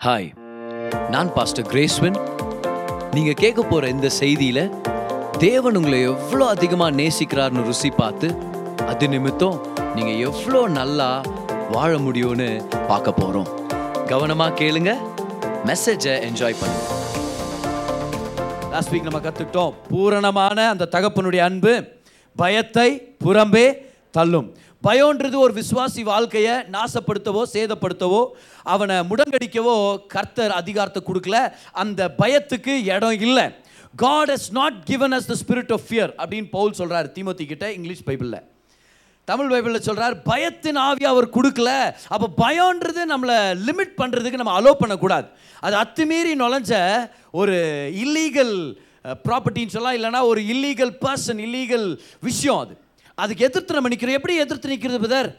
Hi நான் pastor கிரேஸ்வன் நீங்கள் கேட்க போகிற இந்த செய்தியில் தேவன் உங்களை எவ்வளோ அதிகமாக நேசிக்கிறார்னு ருசி பார்த்து அது நிமித்தம் நீங்கள் எவ்வளோ நல்லா வாழ முடியும்னு பார்க்க போகிறோம் கவனமாக கேளுங்க மெசேஜை என்ஜாய் பண்ணுங்க. லாஸ்ட் வீக் நம்ம கற்றுக்கிட்டோம் பூரணமான அந்த தகப்பனுடைய அன்பு பயத்தை புறம்பே தள்ளும். பயம்ன்றது ஒரு விசுவாசி வாழ்க்கையை நாசப்படுத்தவோ சேதப்படுத்தவோ அவனை முடங்கடிக்கவோ கர்த்தர் அதிகாரத்தை கொடுக்கல. அந்த பயத்துக்கு இடம் இல்லை. God has not given us the spirit of fear அப்படின்னு பவுல் சொல்கிறார் தீமோத்தி கிட்ட இங்கிலீஷ் பைபிளில். தமிழ் பைபிளில் சொல்கிறார் பயத்தின் ஆவி அவர் கொடுக்கல. அப்போ பயம்ன்றது நம்மளை லிமிட் பண்ணுறதுக்கு நம்ம அலோவ் பண்ணக்கூடாது. அது அத்துமீறி நுழைஞ்ச ஒரு இல்லீகல் ப்ராப்பர்ட்டின்னு சொல்லலாம் இல்லைனா ஒரு இல்லீகல் பர்சன் இல்லீகல் விஷயம் அது. அதுக்கு எதிர்த்து நம்ம நிற்கிறோம் எப்படி எதிர்த்து நிற்கிறது பிரதர்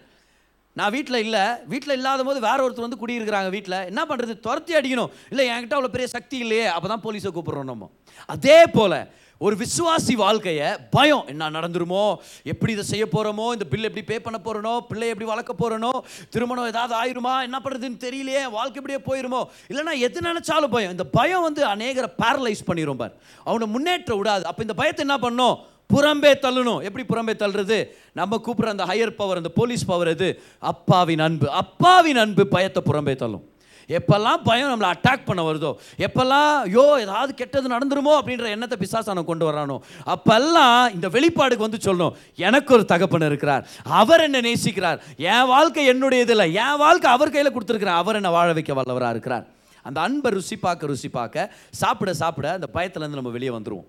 நான் வீட்டில் இல்லை. வீட்டில் இல்லாத போது வேற ஒருத்தர் வந்து குடியிருக்கிறாங்க வீட்டில் என்ன பண்ணுறது துரத்தி அடிக்கணும். இல்லை என்கிட்ட அவ்வளோ பெரிய சக்தி இல்லையே. அப்போ தான் போலீஸை கூப்பிட்றோம் நம்ம. அதே போல் ஒரு விசுவாசி வாழ்க்கையை பயம். என்ன நடந்துருமோ? எப்படி இதை செய்ய போகிறோமோ இந்த பில் எப்படி பே பண்ண போகிறனோ பிள்ளை எப்படி வளர்க்க போகிறனோ திருமணம் ஏதாவது ஆயிருமா? என்ன பண்ணுறதுன்னு தெரியலையே. வாழ்க்கை எப்படியே போயிருமோ? இல்லைன்னா எது நினச்சாலும் பயம். இந்த பயம் வந்து அநேகரை பேரலைஸ் பண்ணிடும் பார். அவனை முன்னேற்ற விடாது. அப்போ இந்த பயத்தை என்ன பண்ணோம்? புறம்பே தள்ளணும். எப்படி புறம்பே தள்ளுறது? நம்ம கூப்பிட்ற அந்த ஹையர் பவர் அந்த போலீஸ் பவர் எது? அப்பாவின் அன்பு. அப்பாவின் அன்பு பயத்தை புறம்பே தள்ளும். எப்பெல்லாம் பயம் நம்மளை அட்டாக் பண்ண வருதோ? எப்பெல்லாம் யோ ஏதாவது கெட்டது நடந்துருமோ? அப்படின்ற எண்ணத்தை பிசாசானம் கொண்டு வரானோ? அப்பெல்லாம் இந்த வெளிப்பாடுக்கு வந்து சொல்லணும். எனக்கு ஒரு தகப்பன் இருக்கிறார். அவர் என்ன நேசிக்கிறார். என் வாழ்க்கை என்னுடையது இல்லை. என் வாழ்க்கை அவர் கையில் கொடுத்துருக்கிறார் அவர் என்ன வாழ வைக்க வல்லவராக இருக்கிறார். அந்த அன்பை ருசி பார்க்க ருசி பார்க்க சாப்பிட சாப்பிட அந்த பயத்துலேருந்து நம்ம வெளியே வந்துடுவோம்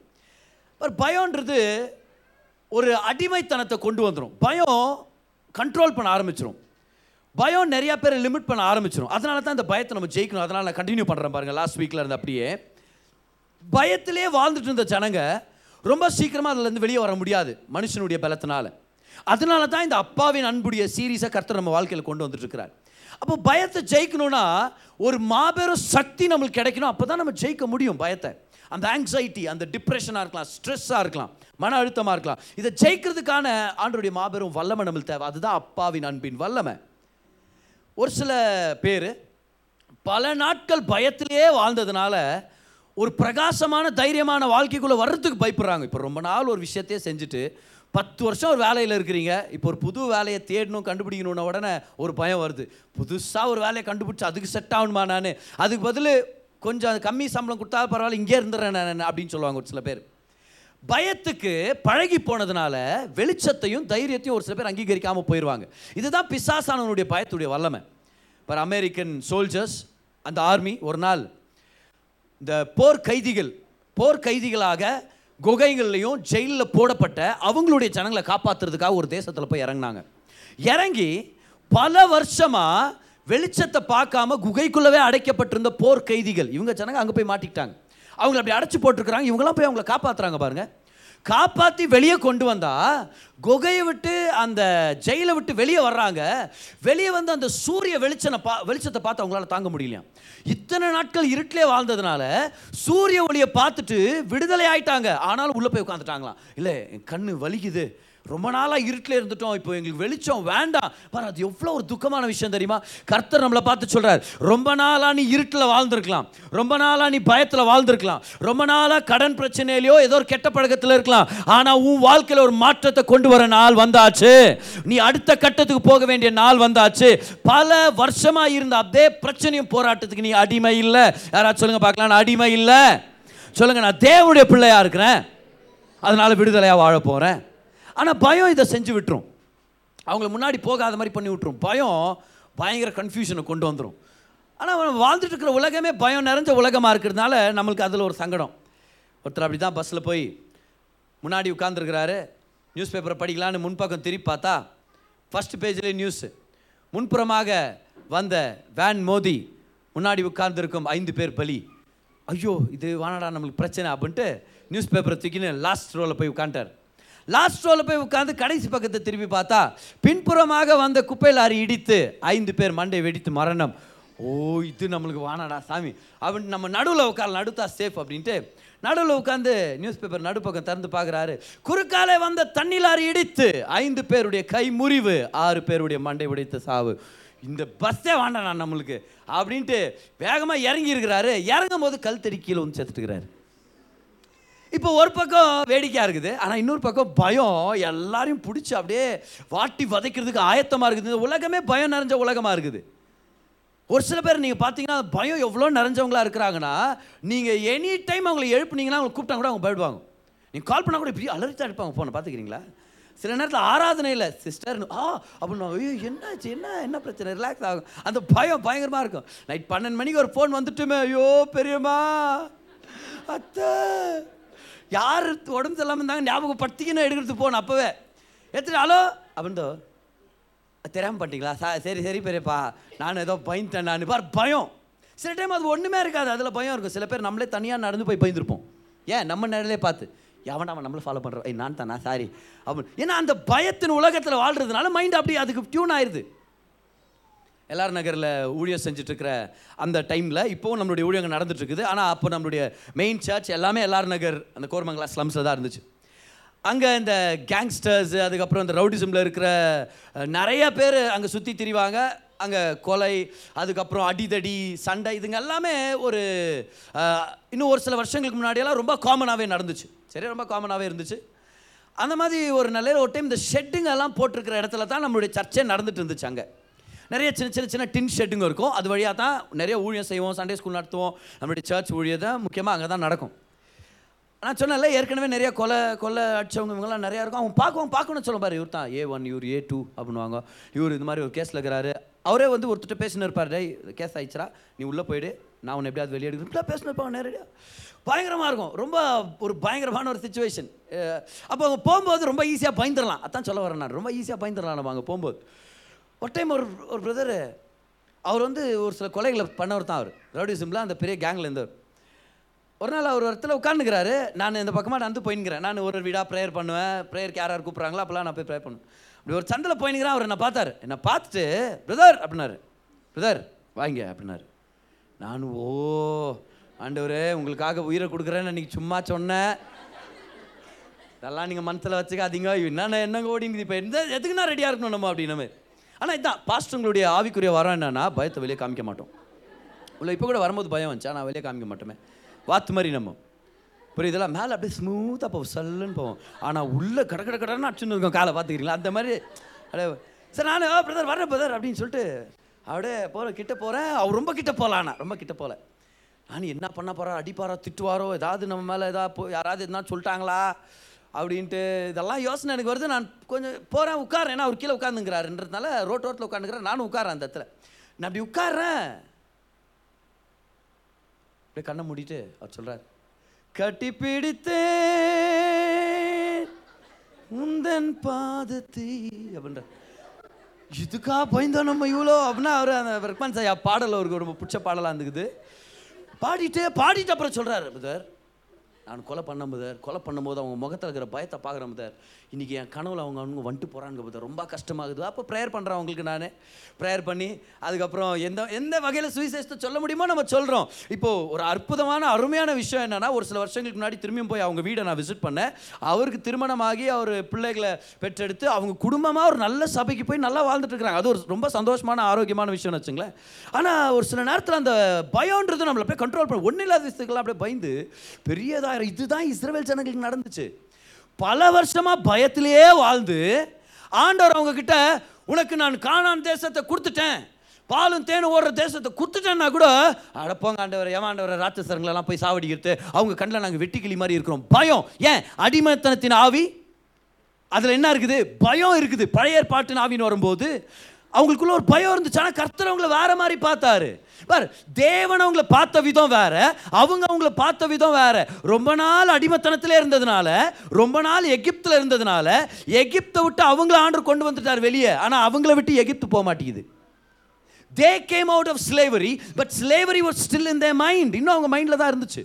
ஒரு பயம்ன்றது ஒரு அடிமைத்தனத்தை கொண்டு வந்துடும் பயம் கண்ட்ரோல் பண்ண ஆரம்பிச்சிடும் பயம் நிறையா பேர் லிமிட் பண்ண ஆரம்பிச்சிடும் அதனால தான் இந்த பயத்தை நம்ம ஜெயிக்கணும். அதனால் நான் கண்டினியூ பண்ணுறேன் பாருங்கள் லாஸ்ட் வீக்கில் இருந்து அப்படியே. பயத்திலே வாழ்ந்துட்டு இருந்த ஜனங்க ரொம்ப சீக்கிரமாக அதுலேருந்து வெளியே வர முடியாது மனுஷனுடைய பலத்தினால். அதனால தான் இந்த அப்பாவின் அன்புடைய சீரியஸாக கர்த்தர் நம்ம வாழ்க்கையில் கொண்டு வந்துட்டுருக்கிறார் அப்போ பயத்தை ஜெயிக்கணும்னா ஒரு மாபெரும் சக்தி நம்மளுக்கு கிடைக்கணும். அப்போ தான் நம்ம ஜெயிக்க முடியும் பயத்தை. அந்த ஆங்ஸைட்டி அந்த டிப்ரெஷனாக இருக்கலாம் ஸ்ட்ரெஸ்ஸாக இருக்கலாம் மன அழுத்தமாக இருக்கலாம். இதை ஜெயிக்கிறதுக்கான ஆண்டருடைய மாபெரும் வல்லமை நம்மளுக்கு தேவை. அதுதான் அப்பாவின் அன்பின் வல்லமை. ஒரு சில பேர் பல நாட்கள் பயத்திலேயே வாழ்ந்ததுனால ஒரு பிரகாசமான தைரியமான வாழ்க்கைக்குள்ளே வர்றதுக்கு பயப்படுறாங்க. இப்போ ரொம்ப நாள் ஒரு விஷயத்தையே செஞ்சுட்டு பத்து வருஷம் ஒரு வேலையில் இருக்கிறீங்க. இப்போ ஒரு புது வேலையை தேடணும் கண்டுபிடிக்கணுன்ன உடனே ஒரு பயம் வருது. புதுசாக ஒரு வேலையை கண்டுபிடிச்சி அதுக்கு செட் ஆகணுமா நான்? அதுக்கு பதில் கொஞ்சம் அது கம்மி சம்பளம் கொடுத்தா பரவாயில்ல இங்கே இருந்துடுறேன் நான் அப்படின்னு சொல்லுவாங்க ஒரு சில பேர். பயத்துக்கு பழகி போனதுனால வெளிச்சத்தையும் தைரியத்தையும் ஒரு சில பேர் அங்கீகரிக்காமல் போயிடுவாங்க இதுதான் பிசாசானவனுடைய பயத்துடைய வல்லமை. இப்போ அமெரிக்கன் சோல்ஜர்ஸ் அந்த ஆர்மி ஒரு நாள் இந்த போர் கைதிகள் போர் கைதிகளாக குகைகள்லையும் ஜெயிலில் போடப்பட்ட அவங்களுடைய ஜனங்களை காப்பாற்றுறதுக்காக ஒரு தேசத்தில் போய் இறங்கினாங்க. இறங்கி பல வருஷமாக வெளிச்சத்தை பார்க்காம குகைக்குள்ளவே அடைக்கப்பட்டிருந்த போர் கைதிகள். இவங்க ஜனங்க அங்கே போய் மாட்டிக்கிட்டாங்க. அவங்கள அப்படி அடைச்சி போட்டிருக்கிறாங்க. இவங்களாம் போய் அவங்கள காப்பாற்றுறாங்க பாருங்கள் காப்பாற்றி வெளியே கொண்டு வந்தால் குகையை விட்டு அந்த ஜெயிலை விட்டு வெளியே வர்றாங்க. வெளியே வந்து அந்த சூரிய வெளிச்சனை பா வெளிச்சத்தை பார்த்து அவங்களால தாங்க முடியலையா? இத்தனை நாட்கள் இருட்டிலே வாழ்ந்ததுனால சூரிய ஒளியை பார்த்துட்டு விடுதலை ஆயிட்டாங்க. ஆனாலும் உள்ளே போய் உட்காந்துட்டாங்களாம் இல்லை என் கண்ணு வலிக்குது. ரொம்ப நாளாக இருட்டில் இருந்துட்டோம். இப்போ எங்களுக்கு வெளிச்சம் வேண்டாம். பாரு அது எவ்வளோ ஒரு துக்கமான விஷயம் தெரியுமா? கர்த்தர் நம்மளை பார்த்து சொல்கிறார் ரொம்ப நாளாக நீ இருட்டில் வாழ்ந்துருக்கலாம். ரொம்ப நாளாக நீ பயத்தில் வாழ்ந்துருக்கலாம். ரொம்ப நாளாக கடன் பிரச்சனையிலையோ ஏதோ ஒரு கெட்ட பழக்கத்தில் இருக்கலாம். ஆனால் உன் வாழ்க்கையில் ஒரு மாற்றத்தை கொண்டு வர நாள் வந்தாச்சு. நீ அடுத்த கட்டத்துக்கு போக வேண்டிய நாள் வந்தாச்சு. பல வருஷமாக இருந்த அதே பிரச்சனையும் போராட்டத்துக்கு நீ அடிமை இல்லை. யாராச்சும் சொல்லுங்கள் பார்க்கலாம். நான் அடிமை இல்லை. சொல்லுங்கள் நான் தேவனுடைய பிள்ளையாக இருக்கிறேன். அதனால் விடுதலையாக வாழ போகிறேன் ஆனால் பயம் இதை செஞ்சு விட்டுரும். அவங்கள முன்னாடி போகாத மாதிரி பண்ணி விட்டுரும். பயம் பயங்கர கன்ஃபியூஷனை கொண்டு வந்துடும் ஆனால் வாழ்ந்துட்டு இருக்கிற உலகமே பயம் நிறைஞ்ச உலகமாக இருக்கிறதுனால நம்மளுக்கு அதில் ஒரு சங்கடம். ஒருத்தர் அப்படி தான் பஸ்ஸில் போய் முன்னாடி உட்காந்துருக்கிறாரு நியூஸ் பேப்பரை படிக்கலான்னு முன்பக்கம் திருப்பி பார்த்தா ஃபஸ்ட் பேஜ்லேயே நியூஸு முன்புறமாக வந்த வேன் மோதி முன்னாடி உட்கார்ந்துருக்கும் ஐந்து பேர் பலி. ஐயோ இது வானடா நம்மளுக்கு பிரச்சனை அப்படின்ட்டு நியூஸ் பேப்பரை தூக்கின்னு லாஸ்ட் ரோவில் போய் உட்காந்துட்டார் லாஸ்ட் ரோவில் போய் உட்காந்து கடைசி பக்கத்தை திரும்பி பார்த்தா பின்புறமாக வந்த குப்பை லாரி இடித்து ஐந்து பேர் மண்டை வெடித்து மரணம். ஓ இது நம்மளுக்கு வானாடா சாமி. அப்படின்னு நம்ம நடுவில் உட்கார நடுத்தா சேஃப் அப்படின்ட்டு நடுவில் உட்காந்து நியூஸ் பேப்பர் நடுப்பக்கம் திறந்து பார்க்குறாரு. குறுக்காலே வந்த தண்ணி லாரி இடித்து ஐந்து பேருடைய கை முறிவு ஆறு பேருடைய மண்டை உடைத்த சாவு. இந்த பஸ்ஸே வேண்டாம் நான் நம்மளுக்கு அப்படின்ட்டு வேகமாக இறங்கி இருக்கிறாரு. இறங்கும் போது கல் தெடி கீழே வந்து செத்துட்டுக்கிறாரு இப்போ ஒரு பக்கம் வேடிக்கையாக இருக்குது ஆனால் இன்னொரு பக்கம் பயம். எல்லாரையும் பிடிச்சி அப்படியே வாட்டி வதைக்கிறதுக்கு ஆயத்தமாக இருக்குது. இந்த உலகமே பயம் நிறைஞ்ச உலகமாக இருக்குது. ஒரு சில பேர் நீங்கள் பார்த்தீங்கன்னா பயம் எவ்வளோ நிறைஞ்சவங்களா இருக்கிறாங்கன்னா நீங்கள் எனி டைம் அவங்களை எழுப்புனீங்கன்னா அவங்களை கூப்பிட்டா கூட அவங்க போயிடுவாங்க நீங்கள் கால் பண்ணால் கூட இப்படி அலர்ட்டாக எடுப்பாங்க ஃபோனை பார்த்துக்கிறீங்களா சில நேரத்தில் ஆராதனையில் சிஸ்டர்னு ஆ அப்படின்னு ஐயோ என்னாச்சு? என்ன என்ன பிரச்சனை? ரிலாக்ஸ் ஆகும் அந்த பயம் பயங்கரமாக இருக்கும். நைட் பன்னெண்டு மணிக்கு ஒரு ஃபோன் வந்துட்டுமே ஐயோ பெரியம்மா அத்தை யார் உடம்பு சரியில்லாமல் இருந்தாங்க ஞாபகப்படுத்திக்கின்னு எடுக்கிறது போகணும் அப்போவே. எடுத்துட்டு ஹலோ? அப்படின்தோ தெரியாமல் பண்ணிட்டீங்களா? சா சரி சரி பெரியப்பா நான் ஏதோ பயந்துட்டேன் நான். பார் பயம். சில டைம் அது ஒன்றுமே இருக்காது அதில் பயம் இருக்கும். சில பேர் நம்மளே தனியாக நடந்து போய் பயந்துருப்போம். ஏன்? நம்ம நேரிலே பார்த்து எவன் அவன் நம்மளை ஃபாலோ பண்ணுறோம் ஏய் நான் தானா? சாரி அப்படின்னு ஏன்னா அந்த பயத்தின் உலகத்தில் வாழ்கிறதுனால மைண்ட் அப்படி அதுக்கு டியூன் ஆயிடுது எல்ஆர் நகரில் ஊழியர் செஞ்சிட்ருக்கிற அந்த டைமில் இப்போவும் நம்மளுடைய ஊழியங்கள் நடந்துட்டு இருக்குது ஆனால் அப்போ நம்மளுடைய மெயின் சர்ச் எல்லாமே எல்ஆர் நகர் அந்த கோர்மங்கலா ஸ்லம்ஸில் தான் இருந்துச்சு. அங்கே இந்த கேங்ஸ்டர்ஸ் அதுக்கப்புறம் இந்த ரவுடிசமில் இருக்கிற நிறைய பேர் அங்கே சுற்றி திரிவாங்க. அங்கே கொலை அதுக்கப்புறம் அடிதடி சண்டை இதுங்க எல்லாமே ஒரு இன்னும் ஒரு சில வருஷங்களுக்கு முன்னாடியெல்லாம் ரொம்ப காமனாகவே நடந்துச்சு. சரி ரொம்ப காமனாகவே இருந்துச்சு. அந்த மாதிரி ஒரு நல்ல ஒரு டைம் இந்த ஷெட்டுங்கெல்லாம் போட்டிருக்கிற இடத்துல தான் நம்மளுடைய சர்ச்சை நடந்துட்டு இருந்துச்சு அங்கே. நிறைய சின்ன சின்ன சின்ன டின் ஷெட்டுங்க இருக்கும். அது வழியாக தான் நிறைய ஊழியம் செய்வோம் சண்டே ஸ்கூல் நடத்துவோம். நம்மளுடைய சர்ச் ஊழியத்தை முக்கியமாக அங்கே தான் நடக்கும். நான் சொன்னேன்ல ஏற்கனவே நிறைய கொலை கொலை அடிச்சவங்க இவங்கெல்லாம் நிறையா இருக்கும். அவங்க பார்க்கவும் பார்க்கணும்னு சொல்ல பாரு இவர் தான் ஏ ஒன் இவர் ஏ டூ அப்படின்னுவாங்க. இவர் இந்த மாதிரி ஒரு கேஸில் இருக்கிறாரு. அவரே வந்து ஒருத்தர் பேசினு இருப்பார். டே கேஸ் ஆயிடுச்சா நீ உள்ளே போயிடு. நான் உன்னை எப்படியாவது வெளியே எடுக்கிறேன். இப்படிலாம் பேசினு இருப்பாங்க நேரடியாக பயங்கரமாக இருக்கும். ரொம்ப ஒரு பயங்கரமான ஒரு சுச்சுவேஷன் அப்போ அவங்க போகும்போது ரொம்ப ஈஸியாக பயந்துடலாம் அதான் சொல்ல வரேன் நான். ரொம்ப ஈஸியாக பயந்துடலாம் நம்ம அங்கே போகும்போது. ஒரு டைம் ஒரு ஒரு பிரதர் அவர் வந்து ஒரு சில கொலைகளை பண்ணவர் தான் அவர். ரவுடிசமில் அந்த பெரிய கேங்கில் இருந்தவர் ஒரு நாள் அவர் இடத்துல உட்காந்துக்கிறாரு நான் இந்த பக்கமாக நடந்து போயின்னுக்கிறேன். நான் ஒரு வீடாக ப்ரேயர் பண்ணுவேன். ப்ரேயருக்கு யார் யார் கூப்பிட்றாங்களோ அப்போல்லாம் நான் போய் ப்ரேயர் பண்ணுவேன். அப்படி ஒரு சந்தில் போயின்னுக்கிறேன். அவர் என்ன பார்த்தாரு. என்னை பார்த்துட்டு பிரதர் அப்படின்னாரு. பிரதர் வாங்க அப்படின்னாரு. நான் ஓ ஆண்டவரே உங்களுக்காக உயிரை கொடுக்குறேன்னு அன்றைக்கி சும்மா சொன்னேன். இதெல்லாம் நீங்கள் மனசில் வச்சுக்காதீங்க. என்னென்ன என்னங்க ஓடிங்குது இப்போ எந்த எதுக்குன்னா ரெடியாக இருக்கணும் நம்ம அப்படின்னு மாதிரி. ஆனால் இதான் பாஸ்டருங்களுடைய ஆவிக்குரிய வரம் என்னன்னா பயத்தை வெளியே காமிக்க மாட்டோம். உள்ள இப்போ கூட வரும்போது பயம் வந்துச்சா? நான் வெளியே காமிக்க மாட்டோமே. வாத்து மாதிரி நம்ம. புரியுதுல மேலே அப்படியே ஸ்மூத்தாக போவோம் சல்லுன்னு போவோம் ஆனால் உள்ளே கட கட கடன்னு அடிச்சுன்னு இருக்கோம் காலை பார்த்துக்கிறீங்களா? அந்த மாதிரி அப்படியே சார் நான் பிரதர் வரேன் பிரதர் அப்படின்னு சொல்லிட்டு அப்படியே போகிற கிட்ட போகிறேன் அவர் ரொம்ப கிட்ட போகலாம் ரொம்ப கிட்ட போகல நான் என்ன பண்ண போகிறா அடிப்பாரோ? திட்டுவாரோ? ஏதாவது நம்ம மேலே ஏதாவது போ யாராவது எதுனா சொல்லிட்டாங்களா? அப்படின்ட்டு இதெல்லாம் யோசனை எனக்கு வருது. நான் கொஞ்சம் போகிறேன் உட்காரேன் ஏன்னா அவர் கீழே உட்காந்துங்கிறாருன்றதுனால ரோட் ரோட்டில் உட்காந்துக்கிறேன் நானும் உட்காரேன் அந்த இடத்துல. நான் அப்படி உட்கார்றேன். அப்படியே கண்ணை மூடிட்டு அவர் சொல்கிறார் கட்டி பிடித்தேன் முந்தன் பாதத்தை அப்படின்ற இதுக்கா பயந்தோம் நம்ம இவ்வளோ? அப்படின்னா அவர் அந்த ரெக்மான் சார் பாடல் அவருக்கு ரொம்ப பிடிச்ச பாடலாக இருந்துக்குது பாடிட்டு பாடிட்டு அப்புறம் சொல்கிறார் புதர். நான் கொலை பண்ண முதர் கொலை பண்ணும்போது அவங்க முகத்தில் இருக்கிற பயத்தை பார்க்குற முதர். இன்றைக்கி என் கனவுல அவங்க அவங்க வந்துட்டு போகிறாங்க பார்த்தா ரொம்ப கஷ்டமாகுது. அப்போ ப்ரேயர் பண்ணுறேன் அவங்களுக்கு நான். ப்ரேயர் பண்ணி அதுக்கப்புறம் எந்த எந்த வகையில் சுவிசேஷத்தை சொல்ல முடியுமோ நம்ம சொல்கிறோம் இப்போது ஒரு அற்புதமான அருமையான விஷயம் என்னென்னா ஒரு சில வருஷங்களுக்கு முன்னாடி திரும்பியும் போய் அவங்க வீடை நான் விசிட் பண்ணேன். அவருக்கு திருமணமாகி அவர் பிள்ளைகளை பெற்றெடுத்து அவங்க குடும்பமாக ஒரு நல்ல சபைக்கு போய் நல்லா வாழ்ந்துட்டு இருக்கிறாங்க அது ஒரு ரொம்ப சந்தோஷமான ஆரோக்கியமான விஷயம்னு வச்சுங்களேன். ஆனால் ஒரு சில நேரத்தில் அந்த பயம்ன்றது நம்மளை போய் கண்ட்ரோல் பண்ண ஒன்றும் இல்லாத விஷயத்துக்கெல்லாம் அப்படியே பயந்து பெரியதாக இதுதான் இஸ்ரேல் ஜனங்களுக்கு நடந்துச்சு. பல வருஷமாக பயத்திலேயே வாழ்ந்து ஆண்டவர் அவங்கக்கிட்ட உனக்கு நான் காணான் தேசத்தை கொடுத்துட்டேன். பாலும் தேனும் ஓடுற தேசத்தை கொடுத்துட்டேன்னா கூட அடப்போங்க ஆண்டவர் ஏமாண்டவர் ராட்சசரங்களெல்லாம் போய் சாவடிக்கிறது. அவங்க கண்ணில் நாங்கள் வெட்டிக்கிளி மாதிரி இருக்கிறோம். பயம். ஏன்? அடிமைத்தனத்தின் ஆவி அதில் என்ன இருக்குது? பயம் இருக்குது. பழைய ஏற்பாட்டின் ஆவின்னு வரும்போது அவங்களுக்குள்ள ஒரு பயம் இருந்துச்சு. ஆனால் கர்த்தர் அவங்கள வேற மாதிரி பார்த்தாரு. பார் தேவன் அவங்கள பார்த்த விதம் வேற அவங்க அவங்கள பார்த்த விதம் வேற. ரொம்ப நாள் அடிமைத்தனத்திலே இருந்ததுனால ரொம்ப நாள் எகிப்தில் இருந்ததுனால எகிப்தை விட்டு அவங்கள ஆண்டு கொண்டு வந்துட்டார் வெளியே. ஆனால் அவங்கள விட்டு எகிப்து போக மாட்டேங்குது. They came out of slavery but slavery was still in the mind இன்னும் அவங்க மைண்டில் தான் இருந்துச்சு.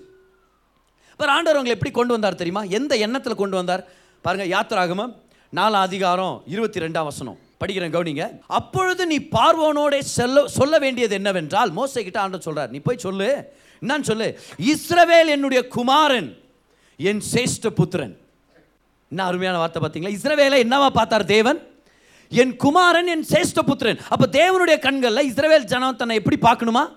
பார் ஆண்டவர் அவங்களை எப்படி கொண்டு வந்தார் தெரியுமா? எந்த எண்ணத்தில் கொண்டு வந்தார்? பாருங்கள் யாத்திராகமம் நாலாம் அதிகாரம் இருபத்தி ரெண்டாம் வசனம். படிக்கிறேன் கவுனிங்க. அப்பொழுது நீ பார்வோனோட செல்ல சொல்ல வேண்டியது என்னவென்றால் மோசை கிட்ட ஆண்டு சொல்றார் நீ போய் சொல்லு. என்னன்னு சொல்லு? இஸ்ரவேல் என்னுடைய குமாரன் என் சேஷ்ட புத்திரன். என்ன அருமையான வார்த்தை பார்த்தீங்களா? இஸ்ரவேலை என்னவா பார்த்தார் தேவன்? என் குமாரன் என் சேஷ்ட புத்திரன். அப்போ தேவனுடைய கண்களில் இஸ்ரவேல் ஜனம் தன்னை எப்படி பார்க்கணுமா?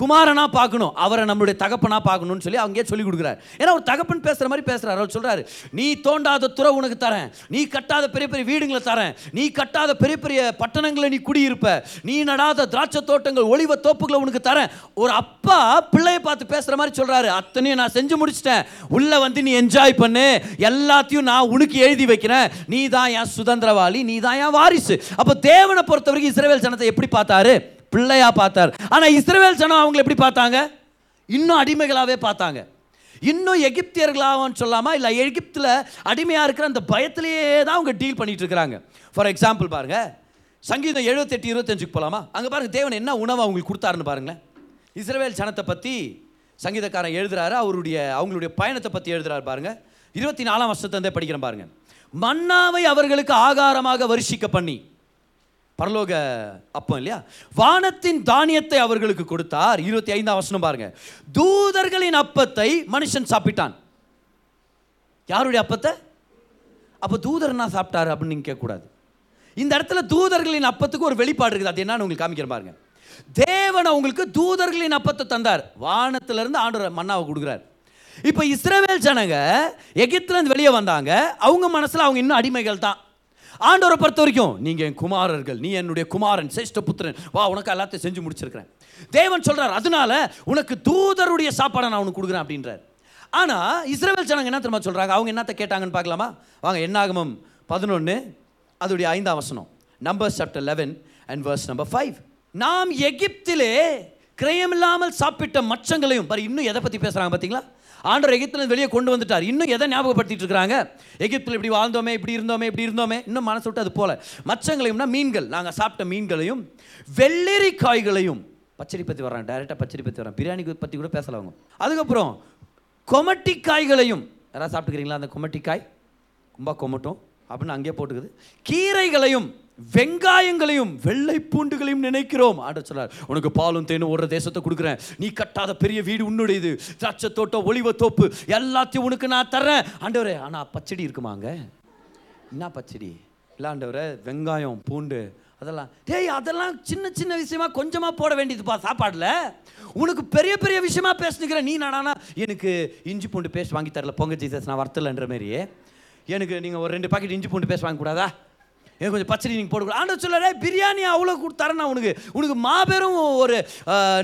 குமாரனாக பார்க்கணும் அவரை நம்மளுடைய தகப்பனாக பார்க்கணும்னு சொல்லி அங்கேயே சொல்லி கொடுக்குறாரு. ஏன்னா ஒரு தகப்பன் பேசுகிற மாதிரி பேசுகிறார் அவர் சொல்கிறாரு நீ தோண்டாத துறை உனக்கு தரேன் நீ கட்டாத பெரிய பெரிய வீடுங்களை தரேன் நீ கட்டாத பெரிய பெரிய பட்டணங்களை நீ குடியிருப்ப நீ நடாத திராட்சை தோட்டங்கள் ஒளிவ தோப்புகளை உனக்கு தரேன். ஒரு அப்பா பிள்ளைய பார்த்து பேசுகிற மாதிரி சொல்கிறாரு அத்தனையும் நான் செஞ்சு முடிச்சிட்டேன் உள்ளே வந்து நீ என்ஜாய் பண்ணு எல்லாத்தையும் நான் உனக்கு எழுதி வைக்கிறேன் நீ தான் என் சுதந்திரவாளி நீ தான் என் வாரிசு. அப்போ தேவனை பொறுத்த வரைக்கும் ஜனத்தை எப்படி பார்த்தாரு? பிள்ளையாக பார்த்தார். ஆனால் இஸ்ரவேல் ஜனம் அவங்களை எப்படி பார்த்தாங்க? இன்னும் அடிமைகளாகவே பார்த்தாங்க. இன்னும் எகிப்தியர்களாகவும் சொல்லாமா? இல்லை எகிப்தில் அடிமையாக இருக்கிற அந்த பயத்திலேயே தான் அவங்க டீல் பண்ணிகிட்டு இருக்கிறாங்க. ஃபார் எக்ஸாம்பிள் பாருங்கள் சங்கீதம் எழுபத்தெட்டு இருபத்தஞ்சுக்கு போகலாமா அங்கே பாருங்க தேவன் என்ன உணவு அவங்களுக்கு கொடுத்தாருன்னு பாருங்களேன். இஸ்ரவேல் ஜனத்தை பற்றி சங்கீதக்காரன் எழுதுறாரு. அவருடைய அவங்களுடைய பயணத்தை பற்றி எழுதுறாரு பாருங்கள் இருபத்தி நாலாம் வருஷத்தை இருந்தே படிக்கிறேன் பாருங்கள் மன்னாவை அவர்களுக்கு ஆகாரமாக வருஷிக்க பண்ணி பரலோக அப்பம் இல்லையா? வானத்தின் தானியத்தை அவர்களுக்கு கொடுத்தார். இருபத்தி ஐந்தாம் வசனம் பாருங்க. தூதர்களின் அப்பத்தை மனுஷன் சாப்பிட்டான். யாருடைய அப்பத்தை? அப்போ தூதர் என்ன சாப்பிட்டாரு அப்படின்னு நீங்க கேட்கக்கூடாது. இந்த இடத்துல தூதர்களின் அப்பத்துக்கு ஒரு வெளிப்பாடு இருக்குது. அது என்னன்னு உங்களுக்கு காமிக்கிறேன் பாருங்க. தேவன் அவங்களுக்கு தூதர்களின் அப்பத்தை தந்தார். வானத்திலிருந்து ஆண்டு மன்னாவை கொடுக்குறார். இப்போ இஸ்ரேவேல் ஜனங்க எகிப்துலேருந்து வெளியே வந்தாங்க. அவங்க மனசில் அவங்க இன்னும் அடிமைகள் தான் ஆண்டவரை பொறுத்த வரைக்கும் நீங்கள் என் குமாரர்கள் நீ என்னுடைய குமாரன் சேஷ்ட புத்திரன். வா உனக்கு எல்லாத்தையும் செஞ்சு முடிச்சிருக்கிறேன். தேவன் சொல்கிறார் அதனால உனக்கு தூதருடைய சாப்பாடை நான் உனக்கு கொடுக்குறேன் அப்படின்றார். ஆனால் இஸ்ரேல் ஜனங்க என்ன திரும்ப சொல்கிறாங்க அவங்க என்னத்தை கேட்டாங்கன்னு பார்க்கலாமா? வாங்க என்னாகமம் பதினொன்று அதோடைய ஐந்தாம் வசனம். Number chapter eleven and verse number five நாம் எகிப்திலே கிரயமில்லாமல் சாப்பிட்ட மச்சங்களையும் பாரு இன்னும் எதை பற்றி பேசுகிறாங்க பார்த்தீங்களா ஆண்டவர் எகிப்தில் வெளியே கொண்டு வந்துட்டார். இன்னும் எதை ஞாபகப்படுத்திட்டு இருக்காங்க எகிப்தில் இப்படி வாழ்ந்தோமே இப்படி இருந்தோமே இப்படி இருந்தோமே. இன்னும் மனசு விட்டு அது போல மச்சங்களையும்னா மீன்கள். நாங்கள் சாப்பிட்ட மீன்களையும் வெள்ளரி காய்களையும் பச்சடி பற்றி வர்றாங்க டைரெக்டாக பச்சடி பற்றி வர்றாங்க பிரியாணி பற்றி கூட பேசலாம் அதுக்கப்புறம் கொமட்டி காய்களையும். யாராவது சாப்பிட்டுக்கிறீங்களா அந்த கொமட்டி காய்? கும்பா கொமட்டும். அப்படின்னு அங்கேயே போட்டுக்குது. கீரைகளையும் வெங்காயங்களையும் வெள்ளை பூண்டுகளையும் நினைக்கிறோம். ஆட சொல்றார் உனக்கு பாலும் தேனும் ஓடுற தேசத்தை கொடுக்குறேன். நீ கட்டாத பெரிய வீடு உன்னுடையது திராட்சை தோட்டம் ஒளிவ தோப்பு எல்லாத்தையும் உனக்கு நான் தர்றேன். ஆண்டவரே ஆனால் பச்சடி இருக்குமாங்க? என்ன பச்சடி? இல்லை ஆண்டவரே வெங்காயம் பூண்டு அதெல்லாம். டேய் அதெல்லாம் சின்ன சின்ன விஷயமா கொஞ்சமாக போட வேண்டியதுப்பா சாப்பாடில். உனக்கு பெரிய பெரிய விஷயமா பேசுனுக்கிற நீ நானா எனக்கு இஞ்சி பூண்டு பேஸ்ட் வாங்கி தரல. பொங்க ஜீசஸ் நான் வரத்தலைன்ற மாதிரியே எனக்கு நீங்கள் ஒரு ரெண்டு பாக்கெட் இஞ்சி பூண்டு பேஸ்ட் வாங்கக்கூடாதா? கொஞ்சம் பச்சடி நீங்கள் போட்டு ஆண்டவர் சொல்ல பிரியாணி அவ்வளோ கொடுத்தாரேன் உனக்கு உனக்கு மாபெரும் ஒரு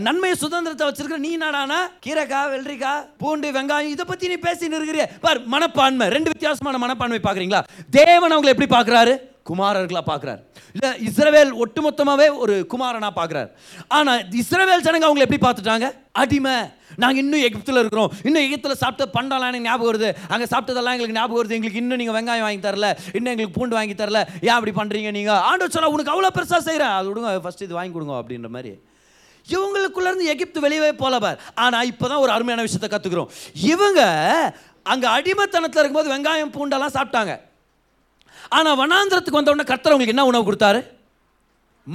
நன்மை சுதந்திரத்தை வச்சிருக்கிற நீ நாடானா கீரைக்காய் வெள்ளரிக்காய் பூண்டு வெங்காயம் இதை பற்றி நீ பேசின்னு இருக்கிறிய. பார் மனப்பான்மை ரெண்டு வித்தியாசமான மனப்பான்மை பார்க்குறீங்களா தேவன் அவங்களை எப்படி பார்க்குறாரு குமாரர்களா பார்க்குறாரு இல்லை இஸ்ரவேல் ஒட்டுமொத்தமாகவே ஒரு குமாரனாக பார்க்குறார் ஆனால் இஸ்ரவேல் ஜனங்க அவங்களை எப்படி பார்த்துட்டாங்க? அடிமை. நாங்கள் இன்னும் எகிப்தில் இருக்கிறோம். இன்னும் எகிப்தில் சாப்பிட்ட பண்டம்லாம் எனக்கு ஞாபகம் வருது. அங்கே சாப்பிட்டதெல்லாம் எங்களுக்கு ஞாபகம் வருது. எங்களுக்கு இன்னும் நீங்கள் வெங்காயம் வாங்கி தரல. இன்னும் எங்களுக்கு பூண்டு வாங்கி தரல. ஏன் அப்படி பண்ணுறீங்க நீங்கள் ஆண்டு சொல்ல உனக்கு அவ்வளோ பெருசாக செய்கிறேன் அது விடுங்க ஃபஸ்ட் இது வாங்கி கொடுங்க அப்படின்ற மாதிரி. இவங்களுக்குள்ளேருந்து எகிப்து வெளியவே போல பார். ஆனால் இப்போ தான் ஒரு அருமையான விஷயத்தை கற்றுக்குறோம் இவங்க அங்கே அடிமைத்தனத்தில் இருக்கும்போது வெங்காயம் பூண்டெல்லாம் சாப்பிட்டாங்க. ஆனால் வனாந்திரத்துக்கு வந்தவுடனே கர்த்தர் அவங்களுக்கு என்ன உணவு கொடுத்தாரு?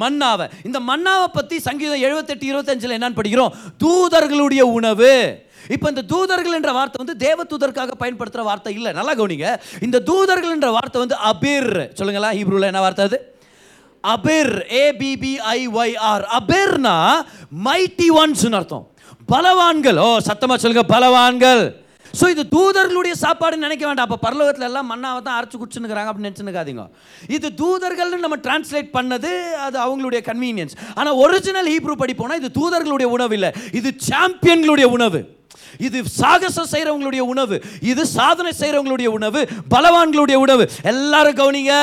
மன்னாவை. இந்த மன்னாவை பற்றி சங்கீதம் எழுபத்தெட்டு இருபத்தஞ்சில் என்னன்னு படிக்கிறோம்? தூதர்களுடைய உணவு. இப்போ இந்த தூதர்கள் என்ற வார்த்தை வந்து தேவ தூதருக்காக பயன்படுத்துகிற வார்த்தை இல்லை. நல்லா கவனிங்க. இந்த தூதர்கள் என்ற வார்த்தை வந்து அபிர். சொல்லுங்களா ஹீப்ரூவில் என்ன வார்த்தை அது? அபிர். ஏபிபிஐஒய்ஆர் அபிர்னா மைட்டி ஒன்ஸ்னு அர்த்தம். பலவான்கள். ஓ சத்தமாக சொல்லுங்க பலவான்கள். ஸோ இது தூதர்களுடைய சாப்பாடுன்னு நினைக்க வேண்டாம். அப்போ பரலோகத்தில் எல்லாம் மண்ணாவை தான் அரைச்சி குடிச்சுன்னுக்குறாங்க அப்படின்னு நினச்சுனுக்காதீங்க இது தூதர்கள்னு நம்ம டிரான்ஸ்லேட் பண்ணது அது அவங்களுடைய கன்வீனியன்ஸ் ஆனால் ஒரிஜினல் ஹீப்ரூ படி போனால் இது தூதர்களுடைய உணவு இல்லை. இது சாம்பியன்களுடைய உணவு. இது சாகசம் செய்கிறவங்களுடைய உணவு. இது சாதனை செய்கிறவங்களுடைய உணவு. பலவான்களுடைய உணவு. எல்லாரும் கவனிங்க.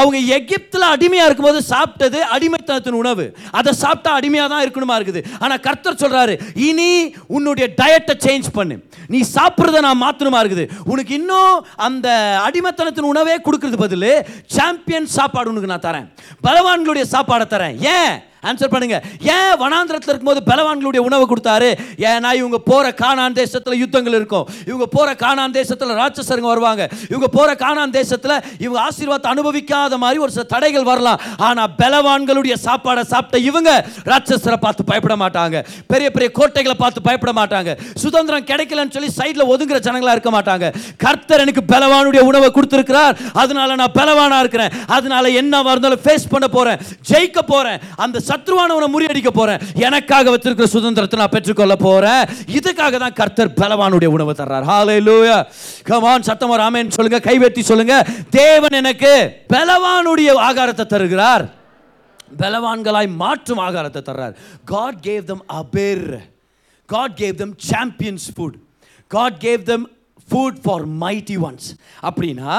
அவங்க எகிப்தில் அடிமையாக இருக்கும்போது சாப்பிட்டது அடிமைத்தனத்தின் உணவு. அதை சாப்பிட்டா அடிமையாக தான் இருக்கணுமா இருக்குது? ஆனால் கர்த்தர் சொல்கிறாரு இனி உன்னுடைய டயட்டை சேஞ்ச் பண்ணு. நீ சாப்பிட்றத நான் மாற்றணுமா இருக்குது? உனக்கு இன்னும் அந்த அடிமைத்தனத்தின் உணவே கொடுக்கறது பதில் சாம்பியன் சாப்பாடு உனக்கு நான் தரேன். பலவான்களுடைய சாப்பாடை தரேன். ஏன்? ஆன்சர் பண்ணுங்க. ஏன் வனாந்திரத்தில் இருக்கும்போது பலவான்களுடைய உணவு கொடுத்தாரு? ஏன்னா இவங்க போற காணான் தேசத்தில் யுத்தங்கள் இருக்கும். இவங்க போற காணான் தேசத்தில் ராட்சசருங்க வருவாங்க. இவங்க போற காணான் தேசத்தில் இவங்க ஆசீர்வாதத்தை அனுபவிக்காத மாதிரி ஒரு சில தடைகள் வரலாம். ஆனால் பலவான்களுடைய சாப்பாடை சாப்பிட்ட இவங்க ராட்சசரை பார்த்து பயப்பட மாட்டாங்க. பெரிய பெரிய கோட்டைகளை பார்த்து பயப்பட மாட்டாங்க. சுதந்திரம் கிடைக்கலன்னு சொல்லி சைடில் ஒதுங்குற ஜனங்களா இருக்க மாட்டாங்க. கர்த்தர் எனக்கு பலவானுடைய உணவை கொடுத்துருக்கிறார். அதனால நான் பலவானா இருக்கிறேன். அதனால என்ன இருந்தாலும் ஃபேஸ் பண்ண போறேன். ஜெயிக்க போறேன். அந்த சத்ருவானவனை முறியடிக்க போறேன். எனக்காக வச்சிருக்கிற சுதந்திரத்தை நான் பெற்றுக்கொள்ள போறேன். இதுக்காக தான் கர்த்தர் பலவானுடைய உணவு தர்றார். ஹாலே லூயா கமான் சத்தமா ராமேன் சொல்லுங்க. கைவெட்டி சொல்லுங்க. தேவன் எனக்கு பலவானுடைய ஆகாரத்தை தருகிறார். பலவான்களாய் மாற்றும் ஆகாரத்தை தர்றார். God gave them a bare God gave them champions food God gave them food for mighty ones அப்படின்னா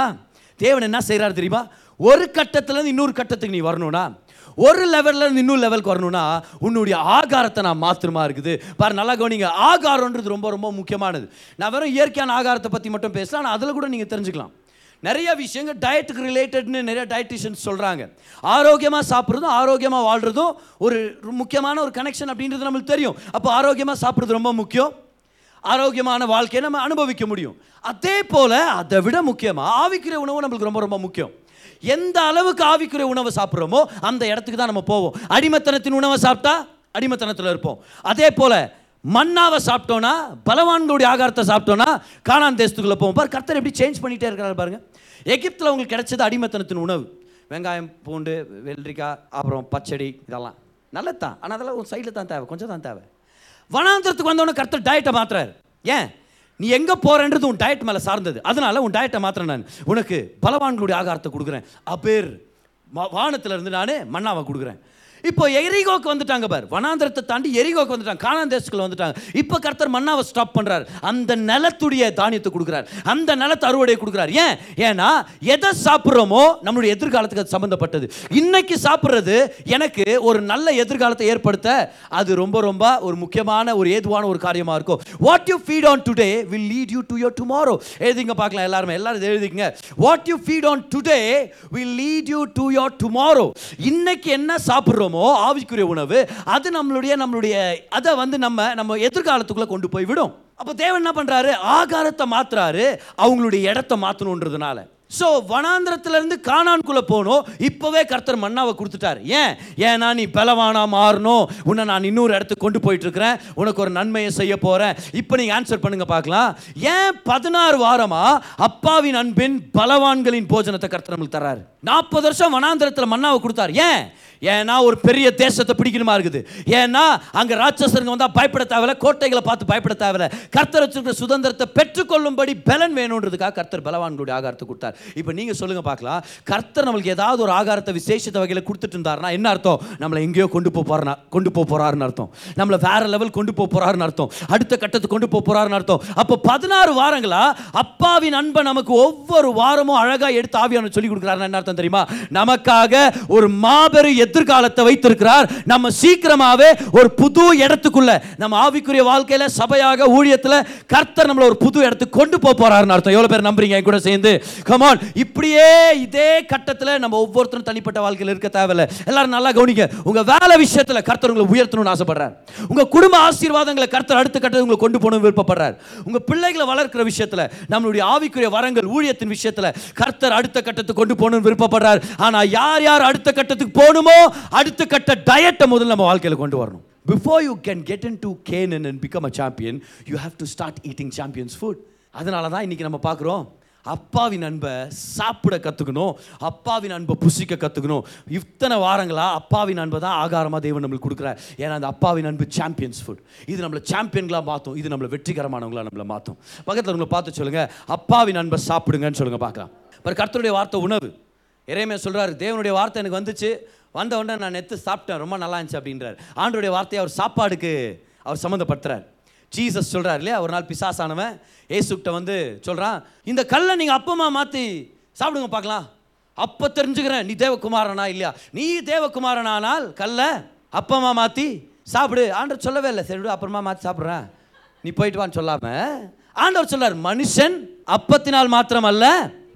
தேவன் என்ன செய்கிறார் தெரியுமா? ஒரு கட்டத்துலேருந்து இன்னொரு கட்டத்துக்கு நீ வரணும்னா ஒரு லெவலில் இருந்து இன்னும் லெவலுக்கு வரணும்னா உன்னுடைய ஆகாரத்தை நான் மாத்திரமா இருக்குது. பாரு நல்லா கவனிங்க. ஆகாரம்ன்றது ரொம்ப ரொம்ப முக்கியமானது. நான் வெறும் இயற்கையான ஆகாரத்தை பற்றி மட்டும் பேசலாம் ஆனால் அதில் கூட நீங்கள் தெரிஞ்சுக்கலாம். நிறைய விஷயங்கள் டயட்டுக்கு ரிலேட்டட்னு நிறைய டயட்டிஷியன்ஸ் சொல்கிறாங்க ஆரோக்கியமாக சாப்பிட்றதும் ஆரோக்கியமாக வாழ்கிறதும் ஒரு முக்கியமான ஒரு கனெக்ஷன் அப்படின்றது நம்மளுக்கு தெரியும். அப்போ ஆரோக்கியமாக சாப்பிட்றது ரொம்ப முக்கியம். ஆரோக்கியமான வாழ்க்கையை நம்ம அனுபவிக்க முடியும். அதே போல் அதை விட முக்கியமாக ஆவிக்கிற உணவு நம்மளுக்கு ரொம்ப ரொம்ப முக்கியம். எந்த அளவுக்கு ஆவிக்குரிய உணவை சாப்பிட்றோமோ அந்த இடத்துக்கு தான் நம்ம போவோம். அடிமத்தனத்தின் உணவை சாப்பிட்டா அடிமத்தனத்தில் இருப்போம். அதே போல் மண்ணாவை சாப்பிட்டோன்னா பலவான்களுடைய ஆகாரத்தை சாப்பிட்டோன்னா காணான் தேசத்துக்குள்ளே போவோம். பாரு கர்த்தர் எப்படி சேஞ்ச் பண்ணிகிட்டே இருக்கிறாரு பாருங்க. எகிப்தில் உங்களுக்கு கிடைச்சது அடிமத்தனத்தின் உணவு. வெங்காயம் பூண்டு வெள்ளரிக்காய் அப்புறம் பச்சடி இதெல்லாம். நல்லது தான் ஆனால் அதெல்லாம் ஒரு சைடில் தான் தேவை. கொஞ்சம் தான் தேவை. வனாந்திரத்துக்கு வந்தோடனே கர்த்தர் டயட்டை மாத்துறாரு. ஏன்? நீ எங்கே போகிறன்றது உன் டயட் மேலே சார்ந்தது. அதனால உன் டயட்டை மாத்திரேன் நான். உனக்கு பலவான்களுடைய ஆகாரத்தை கொடுக்குறேன். அப்பேர் வானத்தில் இருந்து நான் மண்ணாவை கொடுக்குறேன். இப்போ எரிகோக்கு வந்துட்டாங்க பார். வனாந்திரத்தை தாண்டி எரிகோக்கு வந்துட்டாங்க. கானான் தேசத்துக்குள்ள வந்துட்டாங்க. இப்போ கர்த்தர் மன்னாவை ஸ்டாப் பண்ணுறாரு அந்த நிலத்துடைய தானியத்தை கொடுக்குறார். அந்த நிலத்தை அறுவடையை கொடுக்குறார். ஏன்? ஏன்னா எதை சாப்பிட்றோமோ நம்மளுடைய எதிர்காலத்துக்கு அது சம்மந்தப்பட்டது இன்னைக்கு சாப்பிட்றது எனக்கு ஒரு நல்ல எதிர்காலத்தை ஏற்படுத்த அது ரொம்ப ரொம்ப ஒரு முக்கியமான ஒரு ஏதுவான ஒரு காரியமாக இருக்கும். What you feed on today will lead you to your tomorrow எழுதிங்க பார்க்கலாம் எல்லாருமே. எல்லாரும் எழுதிங்க எழுதிக்கங்க. What you feed on today will lead you to your tomorrow இன்னைக்கு என்ன சாப்பிட்றோம் ஆவிக்குரிய உணவு அது நம்மளுடைய நம்மளுடைய அதை வந்து நம்ம நம்ம எதிர்காலத்துக்குள்ளே கொண்டு போய் விடும். அப்போ தேவன் என்ன பண்றாரு? ஆகாரத்தை மாத்துறாரு அவங்களுடைய இடத்த மாத்தணுன்றதுனால. ஸோ வனாந்திரத்திலிருந்து காணான்குள்ளே போகணும் இப்போவே கர்த்தர் மன்னாவை கொடுத்துட்டாரு. ஏன்? ஏன்னா நீ பலவானா மாறணும். உன்னை நான் இன்னொரு இடத்துக்கு கொண்டு போயிட்டுருக்கிறேன். உனக்கு ஒரு நன்மையை செய்ய போகிறேன் இப்போ நீங்கள் ஆன்சர் பண்ணுங்க பார்க்கலாம். ஏன் பதினாறு வாரமா அப்பாவின் அன்பின் பலவான்களின் போஜனத்தை கர்த்தர் நம்மளுக்கு தர்றாரு? நாற்பது வருஷம் வனாந்திரத்தில் மன்னாவை கொடுத்தாரு. ஏன்? ஏன்னா ஒரு பெரிய தேசத்தை பிடிக்கணுமா இருக்குது? ஏன்னா அங்க ராட்சசருங்க வந்தால் பயப்பட தேவையில்ல கோட்டைகளை பார்த்து பயப்பட தேவையில்ல. கர்த்தர் வச்சிருக்கிற சுதந்திரத்தை பெற்றுக்கொள்ளும்படி பலன் வேணுன்றதுக்காக கர்த்தர் பலவான்களுடைய ஆகாரத்தை கொடுத்தார். இப்போ நீங்க சொல்லுங்க பார்க்கலாம். கர்த்தர் நம்மளுக்கு ஏதாவது ஒரு ஆகாரத்தை விசேஷத்த வகையில் கொடுத்துட்டு இருந்தாருன்னா என்ன அர்த்தம்? நம்மளை எங்கேயோ கொண்டு போக போறா கொண்டு போக போறாருன்னு அர்த்தம். நம்மளை வேற லெவல் கொண்டு போக போறாருன்னு அர்த்தம். அடுத்த கட்டத்துக்கு கொண்டு போக போறாருன்னு அர்த்தம். அப்போ பதினாறு வாரங்களா அப்பாவின் அன்பை நமக்கு ஒவ்வொரு வாரமும் அழகா எடுத்து ஆவியான சொல்லி கொடுக்குறாருன்னு என்ன அர்த்தம் தெரியுமா? நமக்காக ஒரு மாபெரும் எதிர்காலத்தை வைத்திருக்கிறார். நம்ம சீக்கிரமாகவே ஒரு புது இடத்துக்குள்ள நம்ம ஆவிக்குரிய வாழ்க்கையில சபையாக ஊழியத்தில் கர்த்தர் நம்மளை ஒரு புது இடத்துக்கு கொண்டு போக போறாருன்னு அர்த்தம். எவ்வளோ பேர் நம்புறீங்க? என் கூட சேர்ந்து. கமான் இப்படியே இதே கட்டத்தில் நம்ம ஒவ்வொருத்தரும் தனிப்பட்ட வாழ்க்கையில் இருக்க தேவையில்ல. எல்லாரும் நல்லா கவனிங்க. உங்கள் வேலை விஷயத்துல கர்த்தர் உங்களை உயர்த்தணும்னு ஆசைப்படுறார். உங்க குடும்ப ஆசீர்வாதங்களை கர்த்தர் அடுத்த கட்டத்தை உங்களை கொண்டு போகணும் விருப்பப்படுறார். உங்கள் பிள்ளைகளை வளர்க்கிற விஷயத்துல நம்மளுடைய ஆவிக்குரிய வரங்கள் ஊழியத்தின் விஷயத்துல கர்த்தர் அடுத்த கட்டத்துக்கு கொண்டு போகணும்னு விருப்பப்படுறார். ஆனா யார் யார் அடுத்த கட்டத்துக்கு போகணுமோ அடுத்த கட்ட டயட்டை முதல்ல நம்ம வாழ்க்கையில் கொண்டு வரணும். Before you can get into can and become a champion you have to start eating champions food அதனால தான் இன்னைக்கு நம்ம பார்க்குறோம் அப்பாவின் அன்பை சாப்பிட கற்றுக்கணும் அப்பாவின் அன்பை புசிக்க கற்றுக்கணும் இத்தனை வாரங்களாக அப்பாவின் அன்பை தான் ஆகாரமாக தேவன் நம்மளுக்கு கொடுக்குறார். ஏன்னா அந்த அப்பாவின் அன்பு சாம்பியன்ஸ் ஃபுட் இது நம்மளை சாம்பியன்களாக மாற்றும் இது நம்மளை வெற்றிகரமானவங்களாக நம்மளை மாற்றும் பக்கத்தில் உங்களை பார்த்து சொல்லுங்கள் அப்பாவின் அன்பை சாப்பிடுங்கன்னு சொல்லுங்கள் பார்க்கலாம். இப்போ கர்த்தருடைய வார்த்தை உணவு. இறைமையா சொல்கிறாரு தேவனுடைய வார்த்தை எனக்கு வந்துச்சு. வந்த உடனே நான் நெத்து சாப்பிட்டேன் ரொம்ப நல்லா இருந்துச்சு அப்படின்றார். ஆண்டோடைய வார்த்தையை அவர் சாப்பாடுக்கு அவர் சம்மந்தப்படுத்துறார். ஜீசஸ் சொல்கிறார் இல்லையா? ஒரு நாள் பிசாசானவன் ஏசுக்கிட்ட வந்து சொல்கிறான் இந்த கல்லை நீங்கள் அப்பமா மாற்றி சாப்பிடுங்க பார்க்கலாம். அப்போ தெரிஞ்சுக்கிறேன் நீ தேவகுமாரனா இல்லையா? நீ தேவகுமாரனானால் கல்லை அப்பமா மாற்றி சாப்பிடு. ஆண்டவர் சொல்லவே இல்லை சரி அப்புறமா மாற்றி சாப்பிட்றேன். நீ போயிட்டு வான்னு சொல்லாம. ஆண்டவர் சொல்கிறார் மனுஷன் அப்பத்தினால் மாத்திரம் அல்ல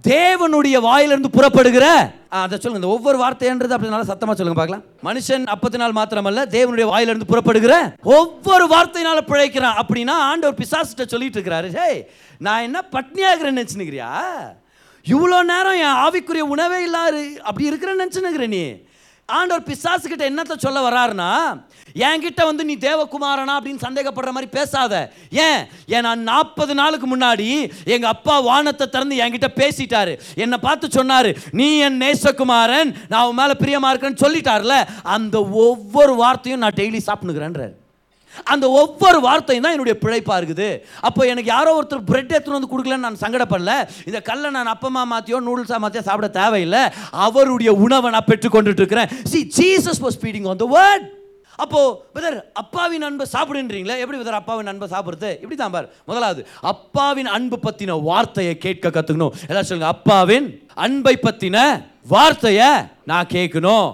தேவனுடைய வாயிலிருந்து புறப்படுகிற ஆ, அதை சொல்லுங்க. இந்த ஒவ்வொரு வார்த்தைன்றது அப்படினால சத்தமா சொல்லுங்க பார்க்கலாம். மனுஷன் அப்பத்தினால் மாத்திரமல்ல தேவனுடைய வாயிலிருந்து புறப்படுகிற ஒவ்வொரு வார்த்தையினால பிழைக்கிறான் அப்படின்னா ஆண்டவர் பிசாசிட்ட சொல்லிட்டு இருக்கிறாரு. ஹே நான் என்ன பட்னியாகிறேன்னு நினச்சுனுக்கிறியா இவ்வளோ நேரம் என் ஆவிக்குரிய உணவே இல்லாரு அப்படி இருக்கிறேன்னு நினச்சுனுக்கிற நீ. ஆண்டவர் பிசாசு கிட்ட என்னத்த சொல்ல வராருன்னா என்கிட்ட வந்து நீ தேவகுமாரனா? அப்படின்னு சந்தேகப்படுற மாதிரி பேசாத. ஏன்? ஏன் நான் நாற்பது நாளுக்கு முன்னாடி எங்க அப்பா வானத்தை திறந்து என்கிட்ட பேசிட்டாரு. என்னை பார்த்து சொன்னாரு நீ என் நேசகுமாரன் நான் உன் மேல பிரியமா இருக்கேன்னு சொல்லிட்டார்ல அந்த ஒவ்வொரு வார்த்தையும் நான் டெய்லி சாப்பிட்டுக்கிறேன்றாரு அந்த ஒவ்வொரு வார்த்தையும் தான் என்னுடைய பிழைப்பாக இருக்குது. அப்போ எனக்கு யாரோ ஒருத்தர் பிரெட் எடுத்துன்னு வந்து கொடுக்கலன்னு நான் சங்கடப்படல இந்த கல்லை நான் அப்பமா மாத்தியோ நூடுல்ஸா மாத்தியோ சாப்பிட தேவையில்லை. அவருடைய உணவை நான் பெற்றுக்கொண்டுட்டு இருக்கிறேன் see Jesus was feeding on the word அப்போ பிரதர் அப்பாவின் அன்பை சாப்பிடுன்றீங்களே? எப்படி பிரதர் அப்பாவின் அன்பை சாப்பிடுறது? இப்படி தான் பார். முதலாவது அப்பாவின் அன்பு பற்றின வார்த்தையை கேட்க கற்றுக்கணும் எல்லாம் சொல்லுங்க அப்பாவின் அன்பை பற்றின வார்த்தையை நான் கேட்கணும்.